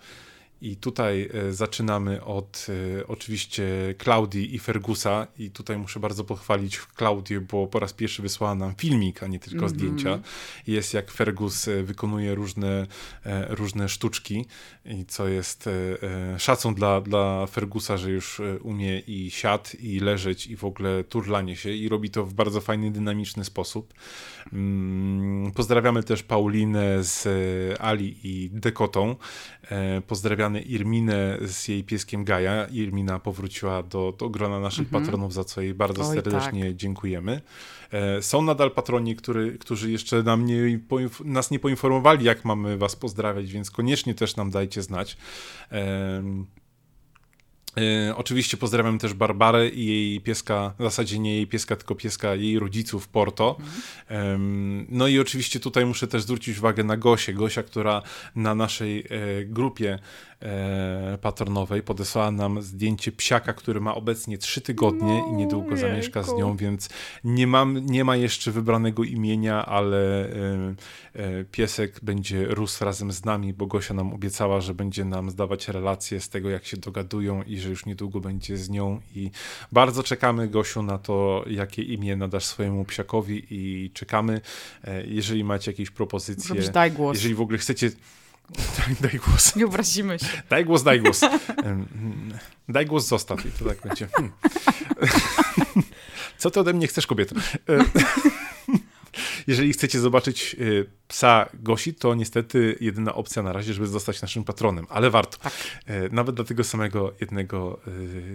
I tutaj e, zaczynamy od e, oczywiście Klaudii i Fergusa i tutaj muszę bardzo pochwalić Klaudię, bo po raz pierwszy wysłała nam filmik, a nie tylko mm -hmm. zdjęcia. Jest jak Fergus e, wykonuje różne, różne sztuczki i co jest szacun dla, dla Fergusa, że już umie i siad, i leżeć, i w ogóle turlanie się i robi to w bardzo fajny, dynamiczny sposób. Mm, pozdrawiamy też Paulinę z Ali i Dekotą. Pozdrawiamy Irminę z jej pieskiem Gaja. Irmina powróciła do, do grona naszych mhm. patronów, za co jej bardzo Oj, serdecznie tak. dziękujemy. E, są nadal patroni, który, którzy jeszcze nam nie, nas nie poinformowali, jak mamy was pozdrawiać, więc koniecznie też nam dajcie znać. E, oczywiście pozdrawiam też Barbarę i jej pieska, w zasadzie nie jej pieska, tylko pieska jej rodziców Porto. No i oczywiście tutaj muszę też zwrócić uwagę na Gosię. Gosia, która na naszej e, grupie e, patronowej podesłała nam zdjęcie psiaka, który ma obecnie trzy tygodnie no, i niedługo jejku. zamieszka z nią, więc nie, mam, nie ma jeszcze wybranego imienia, ale e, e, piesek będzie rósł razem z nami, bo Gosia nam obiecała, że będzie nam zdawać relacje z tego, jak się dogadują i że już niedługo będzie z nią i bardzo czekamy, Gosiu, na to, jakie imię nadasz swojemu psiakowi i czekamy. E, jeżeli macie jakieś propozycje, daj głos. jeżeli w ogóle chcecie Daj, daj, głos. Nie obrazimy się. Daj głos, daj głos. Daj głos, zostaw i to tak będzie. Hmm. Co ty ode mnie chcesz, kobieto? Jeżeli chcecie zobaczyć y, psa Gosi, to niestety jedyna opcja na razie, żeby zostać naszym patronem, ale warto. Tak. E, nawet dla tego samego jednego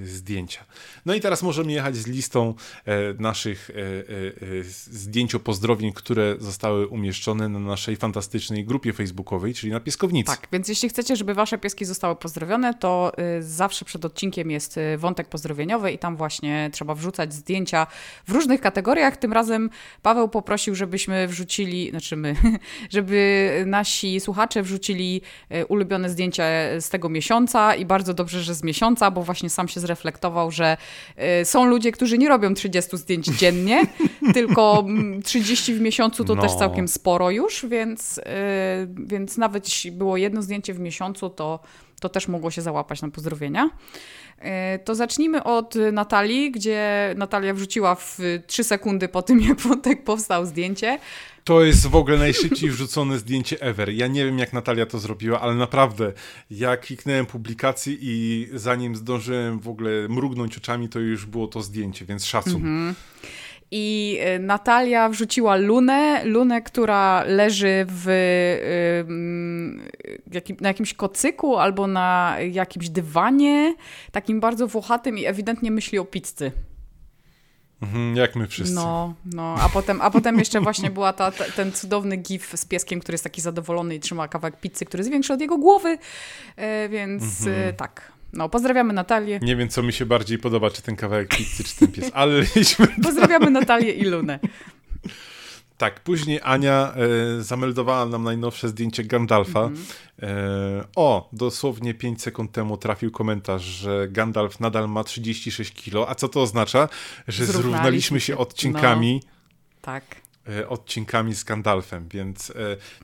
y, zdjęcia. No i teraz możemy jechać z listą e, naszych e, zdjęć pozdrowień, które zostały umieszczone na naszej fantastycznej grupie facebookowej, czyli na Pieskownicy. Tak, więc jeśli chcecie, żeby wasze pieski zostały pozdrowione, to y, zawsze przed odcinkiem jest wątek pozdrowieniowy i tam właśnie trzeba wrzucać zdjęcia w różnych kategoriach. Tym razem Paweł poprosił, żebyśmy wrzucili, znaczy my, żeby nasi słuchacze wrzucili e, ulubione zdjęcie z tego miesiąca i bardzo dobrze, że z miesiąca, bo właśnie sam się zreflektował, że e, są ludzie, którzy nie robią 30 zdjęć dziennie, tylko 30 w miesiącu to no. też całkiem sporo już, więc, e, więc nawet jeśli było jedno zdjęcie w miesiącu, to, to też mogło się załapać na pozdrowienia. To zacznijmy od Natalii, gdzie Natalia wrzuciła w 3 sekundy po tym, jak wątek powstał zdjęcie. To jest w ogóle najszybciej wrzucone zdjęcie ever. Ja nie wiem, jak Natalia to zrobiła, ale naprawdę, jak kliknąłem publikacji i zanim zdążyłem w ogóle mrugnąć oczami, to już było to zdjęcie, więc szacun. -hmm. I y, Natalia wrzuciła Lunę, Lunę, która leży w, na jakimś kocyku albo na jakimś dywanie, takim bardzo włochatym i ewidentnie myśli o pizzy. Mhm, jak my wszyscy. No, no. A potem, a potem jeszcze właśnie była ta, ta, ten cudowny gif z pieskiem, który jest taki zadowolony i trzyma kawałek pizzy, który jest większy od jego głowy, e, więc mhm. e, tak. No, pozdrawiamy Natalię. Nie wiem, co mi się bardziej podoba, czy ten kawałek pizzy, czy ten pies, ale Pozdrawiamy Natalię i Lunę. Tak, później Ania e, zameldowała nam najnowsze zdjęcie Gandalfa. Mm -hmm. e, o, dosłownie 5 sekund temu trafił komentarz, że Gandalf nadal ma 36 kilo. A co to oznacza? Że zrównaliśmy się odcinkami. No, tak. E, odcinkami z Gandalfem, więc e,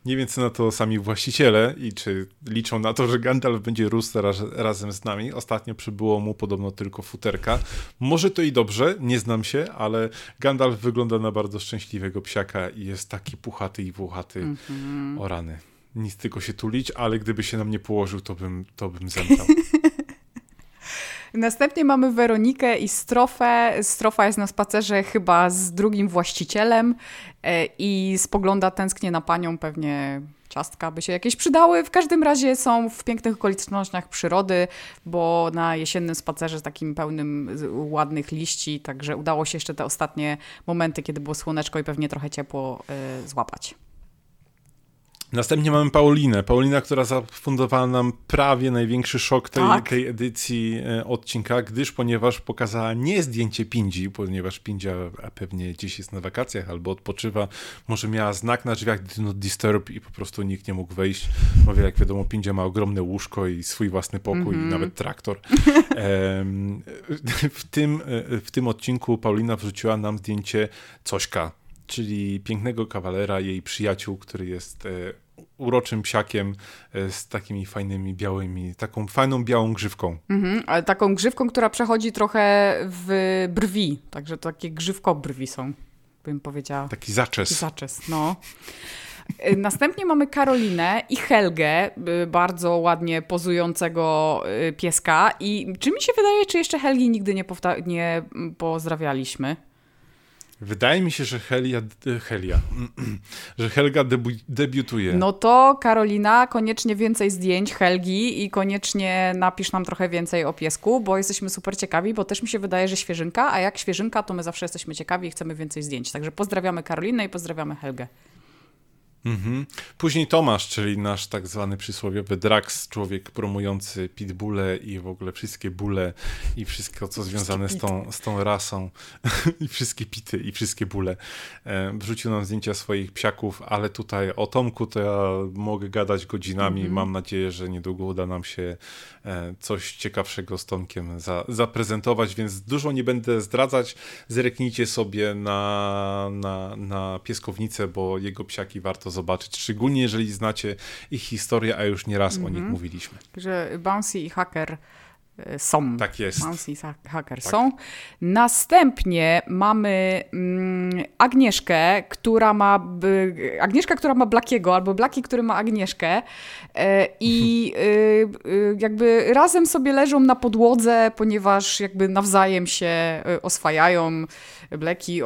nie wiem co na to sami właściciele i czy liczą na to, że Gandalf będzie rósł raz, razem z nami. Ostatnio przybyło mu podobno tylko futerka. Może to i dobrze, nie znam się, ale Gandalf wygląda na bardzo szczęśliwego psiaka i jest taki puchaty i włochaty mm -hmm. o rany. Nic tylko się tulić, ale gdyby się na mnie położył, to bym, to bym zemdlał. Następnie mamy Weronikę i Strofę. Strofa jest na spacerze chyba z drugim właścicielem e, i spogląda tęsknie na panią, pewnie ciastka by się jakieś przydały. W każdym razie są w pięknych okolicznościach przyrody, bo na jesiennym spacerze takim pełnym ładnych liści, także udało się jeszcze te ostatnie momenty, kiedy było słoneczko i pewnie trochę ciepło, yy, złapać. Następnie mamy Paulinę. Paulina, która zafundowała nam prawie największy szok tej, tak. tej edycji e, odcinka, gdyż ponieważ pokazała nie zdjęcie Pindzi, ponieważ Pindzia pewnie gdzieś jest na wakacjach albo odpoczywa, może miała znak na drzwiach do not disturb i po prostu nikt nie mógł wejść. Mówię, jak wiadomo, Pindzia ma ogromne łóżko i swój własny pokój mm -hmm. i nawet traktor. w, tym, e, w tym odcinku Paulina wrzuciła nam zdjęcie Cośka, czyli pięknego kawalera, jej przyjaciół, który jest e, uroczym psiakiem e, z takimi fajnymi białymi, taką fajną białą grzywką. Mhm, ale taką grzywką, która przechodzi trochę w brwi, także takie grzywko brwi są, bym powiedziała. Taki zaczes. Taki zaczes, no. E, następnie mamy Karolinę i Helgę, bardzo ładnie pozującego pieska. I czy mi się wydaje, czy jeszcze Helgi nigdy nie, nie pozdrawialiśmy? Wydaje mi się, że Helia, Helia że Helga debu, debiutuje. No to Karolina, koniecznie więcej zdjęć Helgi i koniecznie napisz nam trochę więcej o piesku, bo jesteśmy super ciekawi, bo też mi się wydaje, że świeżynka, a jak świeżynka, to my zawsze jesteśmy ciekawi i chcemy więcej zdjęć. Także pozdrawiamy Karolinę i pozdrawiamy Helgę. Mhm. Później Tomasz, czyli nasz tak zwany przysłowiowy Drax, człowiek promujący pitbulle i w ogóle wszystkie bóle i wszystko, co związane z tą, z tą rasą i wszystkie pity i wszystkie bóle. E, wrzucił nam zdjęcia swoich psiaków, ale tutaj o Tomku to ja mogę gadać godzinami. Mhm. Mam nadzieję, że niedługo uda nam się coś ciekawszego z Tomkiem za, zaprezentować, więc dużo nie będę zdradzać. Zreknijcie sobie na, na, na pieskownicę, bo jego psiaki warto zobaczyć, szczególnie jeżeli znacie ich historię, a już nieraz -hmm. o nich mhm. mówiliśmy. Że Bouncy i Hacker są. Tak jest. I Hacker tak. są. Następnie mamy mm, Agnieszkę, która ma Agnieszka, która ma Blakiego, albo Blaki, który ma Agnieszkę y, i y, jakby razem sobie leżą na podłodze, ponieważ jakby nawzajem się oswajają Bleki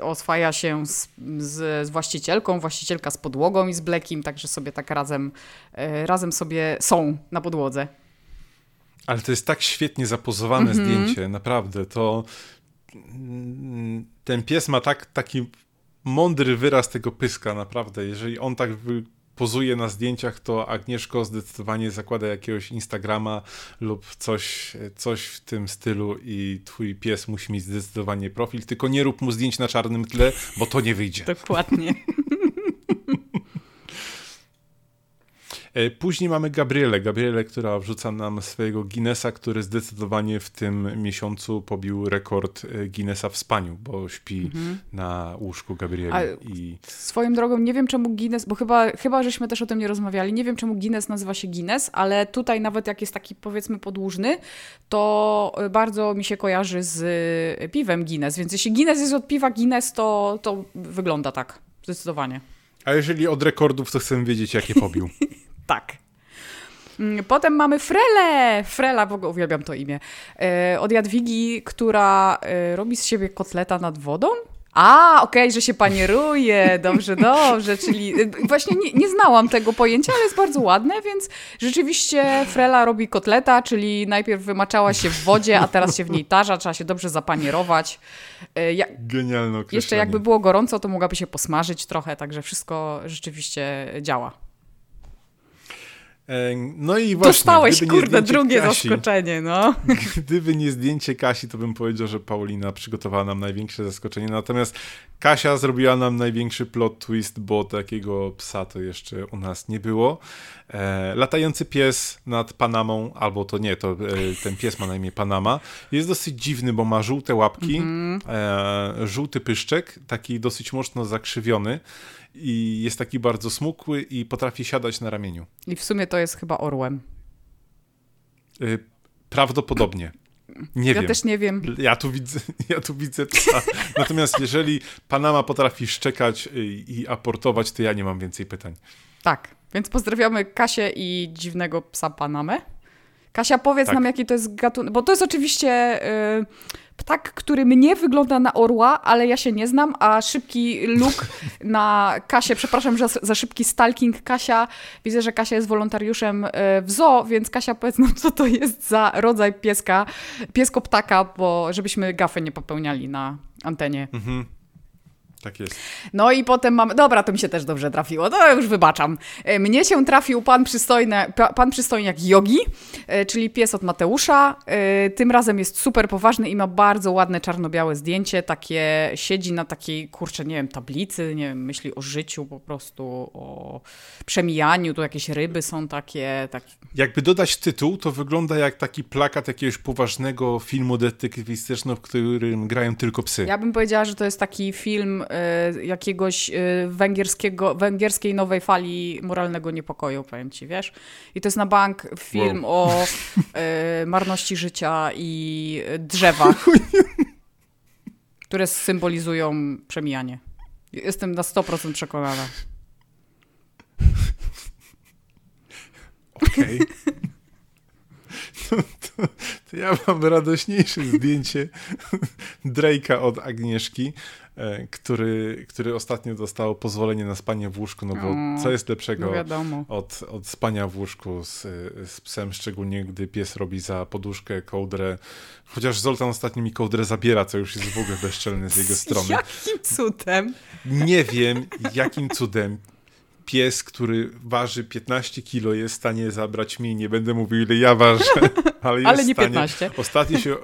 oswaja się z, z, z, właścicielką, właścicielka z podłogą i z Blekim, także sobie tak razem, e, razem sobie są na podłodze. Ale to jest tak świetnie zapozowane mm -hmm. zdjęcie, naprawdę. To ten pies ma tak, taki mądry wyraz tego pyska, naprawdę. Jeżeli on tak pozuje na zdjęciach, to Agnieszko zdecydowanie zakłada jakiegoś Instagrama lub coś, coś w tym stylu i twój pies musi mieć zdecydowanie profil, tylko nie rób mu zdjęć na czarnym tle, bo to nie wyjdzie. Dokładnie. E, później mamy Gabrielę. Gabrielę, która wrzuca nam swojego Guinnessa, który zdecydowanie w tym miesiącu pobił rekord e, Guinnessa w spaniu, bo śpi mhm. na łóżku Gabrieli. I... Swoją drogą, nie wiem czemu Guinness, bo chyba, chyba żeśmy też o tym nie rozmawiali, nie wiem czemu Guinness nazywa się Guinness, ale tutaj nawet jak jest taki powiedzmy podłużny, to bardzo mi się kojarzy z piwem Guinness, więc jeśli Guinness jest od piwa Guinness, to, to wygląda tak, zdecydowanie. A jeżeli od rekordów, to chcę wiedzieć, jakie pobił. Tak. Mm, potem mamy Frele. Frela, w ogóle uwielbiam to imię. E, od Jadwigi, która e, robi z siebie kotleta nad wodą. A, okej, okay, że się panieruje, dobrze, dobrze, czyli e, właśnie nie, nie, znałam tego pojęcia, ale jest bardzo ładne, więc rzeczywiście Frela robi kotleta, czyli najpierw wymaczała się w wodzie, a teraz się w niej tarza, trzeba się dobrze zapanierować. Ja, Genialne Jeszcze jakby było gorąco, to mogłaby się posmażyć trochę, także wszystko rzeczywiście działa. No i właśnie. Dostałeś, kurde, drugie Kasi, zaskoczenie, no. Gdyby nie zdjęcie Kasi, to bym powiedział, że Paulina przygotowała nam największe zaskoczenie. Natomiast Kasia zrobiła nam największy plot twist, bo takiego psa to jeszcze u nas nie było. E, latający pies nad Panamą, albo to nie, to e, ten pies ma na imię Panama, jest dosyć dziwny, bo ma żółte łapki, mm -hmm. e, żółty pyszczek, taki dosyć mocno zakrzywiony i jest taki bardzo smukły i potrafi siadać na ramieniu. I w sumie to jest chyba orłem. Y, prawdopodobnie. Nie ja wiem. też nie wiem. Ja tu widzę, ja tu widzę psa. Natomiast jeżeli Panama potrafi szczekać i aportować, to ja nie mam więcej pytań. Tak, więc pozdrawiamy Kasię i dziwnego psa Panamę. Kasia, powiedz tak. nam, jaki to jest gatunek, bo to jest oczywiście y, ptak, który mnie wygląda na orła, ale ja się nie znam, a szybki look na Kasię, przepraszam że za szybki stalking Kasia, widzę, że Kasia jest wolontariuszem y, w zoo, więc Kasia, powiedz nam, co to jest za rodzaj pieska, piesko-ptaka, bo żebyśmy gafy nie popełniali na antenie. Mhm. Tak jest. No i potem mamy. Dobra, to mi się też dobrze trafiło. To już wybaczam. E, mnie się trafił pan, przystojny, pan przystojniak Jogi, e, czyli pies od Mateusza. E, tym razem jest super poważny i ma bardzo ładne czarno-białe zdjęcie. Takie siedzi na takiej, kurczę, nie wiem, tablicy, nie wiem, myśli o życiu po prostu, o przemijaniu. Tu jakieś ryby są takie. takie. Jakby dodać tytuł, to wygląda jak taki plakat jakiegoś poważnego filmu detektywistycznego, w którym grają tylko psy. Ja bym powiedziała, że to jest taki film jakiegoś y, węgierskiego, węgierskiej nowej fali moralnego niepokoju, powiem ci, wiesz? I to jest na bank film wow. o y, marności życia i drzewach, które symbolizują przemijanie. Jestem na 100% przekonana. Okej. Okay. To, to, to, ja mam radośniejsze zdjęcie Drake'a od Agnieszki. E, który, który ostatnio dostał pozwolenie na spanie w łóżku, no bo o, co jest lepszego no od, od spania w łóżku z, z psem, szczególnie gdy pies robi za poduszkę, kołdrę, chociaż Zoltan ostatnio mi kołdrę zabiera, co już jest w ogóle bezczelne z jego strony. Jakim cudem? Nie wiem, jakim cudem pies, który waży 15 kilo, jest w stanie zabrać mi, nie będę mówił ile ja ważę, ale jest Ale nie w stanie. 15. Ostatnio się,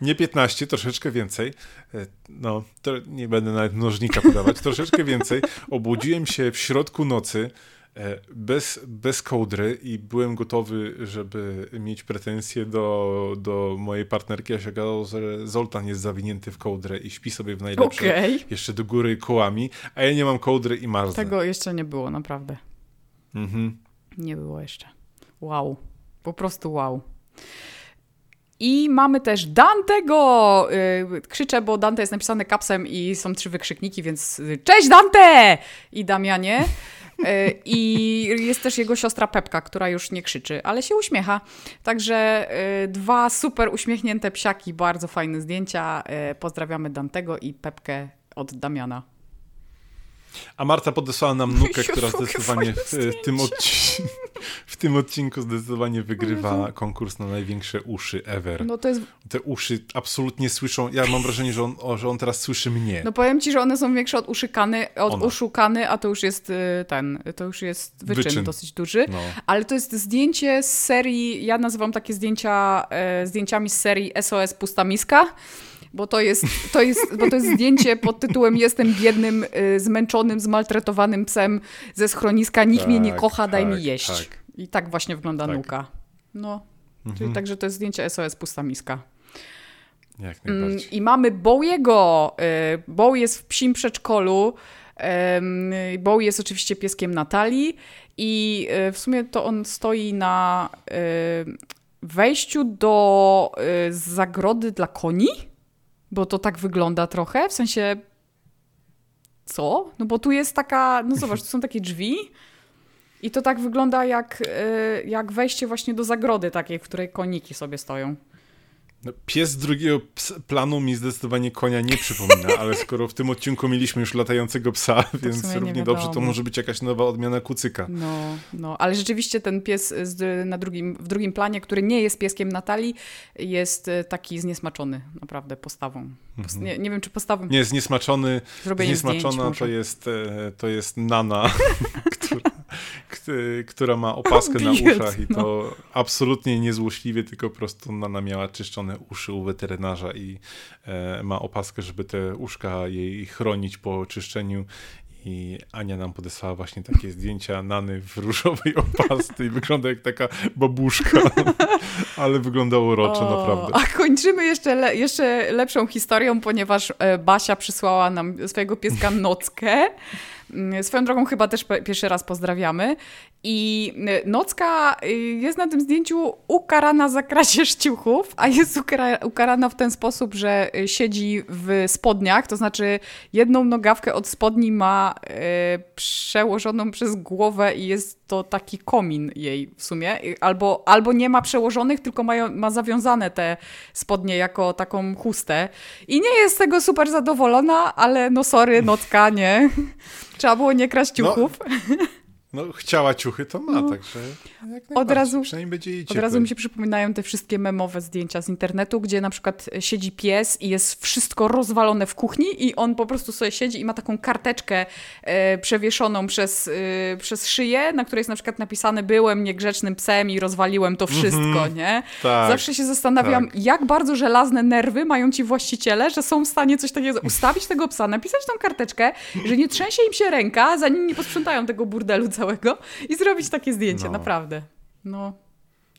nie 15, troszeczkę więcej, e, no, to nie będę nawet mnożnika podawać, troszeczkę więcej, obudziłem się w środku nocy, e, bez, bez kołdry i byłem gotowy, żeby mieć pretensje do, do mojej partnerki, a się okazało, że Zoltan jest zawinięty w kołdrę i śpi sobie w najlepsze, Okej. jeszcze do góry kołami, a ja nie mam kołdry i marznę. Tego jeszcze nie było, naprawdę. Mhm. Nie było jeszcze. Wow. Po prostu wow. I mamy też Dantego! Yy, krzyczę, bo Dante jest napisane kapsem i są trzy wykrzykniki, więc y, cześć Dante! I Damianie. Yy, I jest też jego siostra Pepka, która już nie krzyczy, ale się uśmiecha. Także dwa super uśmiechnięte psiaki, bardzo fajne zdjęcia. Pozdrawiamy Dantego i Pepkę od Damiana. A Marta podesłała nam nukę, która zdecydowanie w, w, tym zdjęcie. odci- w tym odcinku zdecydowanie wygrywa konkurs na największe uszy ever. No to jest Te uszy absolutnie słyszą. Ja mam wrażenie, że on, że on teraz słyszy mnie. No powiem ci, że one są większe od uszykany, od Ona. uszukany, a to już jest y, ten, to już jest wyczyn, Wyczyn. dosyć duży. No. Ale to jest zdjęcie z serii, ja nazywam takie zdjęcia e, zdjęciami z serii SOS Pusta Miska. Bo to, jest, to jest, bo to jest zdjęcie pod tytułem Jestem biednym, y, zmęczonym, zmaltretowanym psem ze schroniska. Nikt mnie nie Tak, kocha, daj tak, mi jeść. tak. I tak właśnie wygląda Tak. nuka. No, czyli Mhm. także to jest zdjęcie SOS Pusta Miska. Jak Mm, najbardziej. I mamy Bowiego. Y, Bowie jest w psim przedszkolu. Bowie jest oczywiście pieskiem Natalii i y, w sumie to on stoi na wejściu do zagrody dla koni, bo to tak wygląda trochę, w sensie co? No bo tu jest taka, no zobacz, tu są takie drzwi i to tak wygląda jak, y, jak wejście właśnie do zagrody takiej, w której koniki sobie stoją. No, pies z drugiego ps- planu mi zdecydowanie konia nie przypomina, ale skoro w tym odcinku mieliśmy już latającego psa, więc sumie nie równie dobrze to może być jakaś nowa odmiana kucyka. No, no, ale rzeczywiście ten pies z, na drugim, w drugim planie, który nie jest pieskiem Natalii, jest e, taki zniesmaczony naprawdę postawą. Pos- nie, nie wiem, czy postawą Nie, zniesmaczony, zrobieniem zdjęć zniesmaczona to jest, e, to jest Nana, która, kt- która ma opaskę na uszach i to absolutnie niezłośliwie, tylko po prostu Nana miała czyszczone uszy u weterynarza i e, ma opaskę, żeby te uszka jej chronić po czyszczeniu. I Ania nam podesłała właśnie takie zdjęcia Nany w różowej opasce i wygląda jak taka babuszka, ale wygląda uroczo, O, naprawdę. A kończymy jeszcze, le, jeszcze lepszą historią, ponieważ e, Basia przysłała nam swojego pieska Nockę. Mm, Swoją drogą chyba też pierwszy raz pozdrawiamy. I y, Nocka y, jest na tym zdjęciu ukarana za kradzież ciuchów, a jest ukara ukarana w ten sposób, że y, siedzi w spodniach, to znaczy jedną nogawkę od spodni ma y, przełożoną przez głowę i jest to taki komin jej w sumie. Y, Albo, albo nie ma przełożonych, tylko mają, ma zawiązane te spodnie jako taką chustę. I nie jest z tego super zadowolona, ale no sorry, Nocka, nie. Trzeba było nie kraść ciuchów. No, chciała ciuchy, to ma, No. także najbardziej. razu- Przynajmniej będzie jej Od razu mi się przypominają te wszystkie memowe zdjęcia z internetu, gdzie na przykład siedzi pies i jest wszystko rozwalone w kuchni i on po prostu sobie siedzi i ma taką karteczkę e, przewieszoną przez, e, przez szyję, na której jest na przykład napisane byłem niegrzecznym psem i rozwaliłem to wszystko, nie? Tak, Zawsze się zastanawiam, tak. jak bardzo żelazne nerwy mają ci właściciele, że są w stanie coś takiego ustawić tego psa, napisać tą karteczkę, że nie trzęsie im się ręka, zanim nie posprzątają tego burdelu całego i zrobić takie zdjęcie, No. naprawdę. No.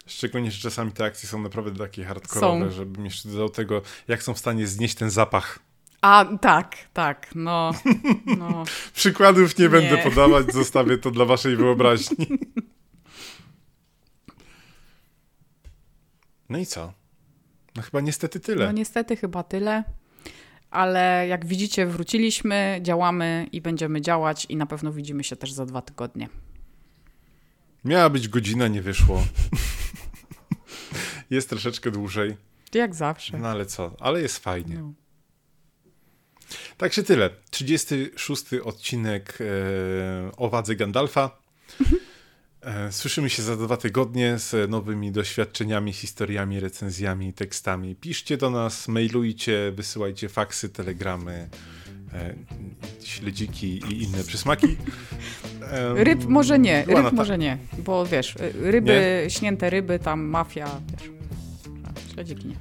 Szczególnie, że czasami te akcje są naprawdę takie hardkorowe, Są. żebym jeszcze dodał tego, jak są w stanie znieść ten zapach. A, tak, tak, no. no. Przykładów nie, Nie. będę podawać, zostawię to dla waszej wyobraźni. No i co? No chyba niestety tyle. no niestety chyba tyle. Ale jak widzicie, wróciliśmy, działamy i będziemy działać i na pewno widzimy się też za dwa tygodnie. Miała być godzina, nie wyszło. jest troszeczkę dłużej, Jak zawsze. no ale co? Ale jest fajnie. No. Także tyle. 36 odcinek e, o wadze Gandalfa. E, słyszymy się za dwa tygodnie z nowymi doświadczeniami, historiami, recenzjami, tekstami. Piszcie do nas, mailujcie, wysyłajcie faksy, telegramy. e, śledziki i inne przysmaki. Ryb może nie, ryb może nie, bo wiesz, ryby, śnięte ryby, tam mafia, wiesz, śledziki nie.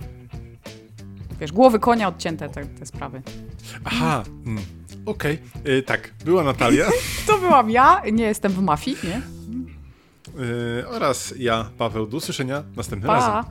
Wiesz, głowy konia odcięte, te, te sprawy. Aha, mm, okej. E, Tak, była Natalia To byłam ja, nie jestem w mafii, nie? E, oraz ja, Paweł. Do usłyszenia następnym razem. Pa!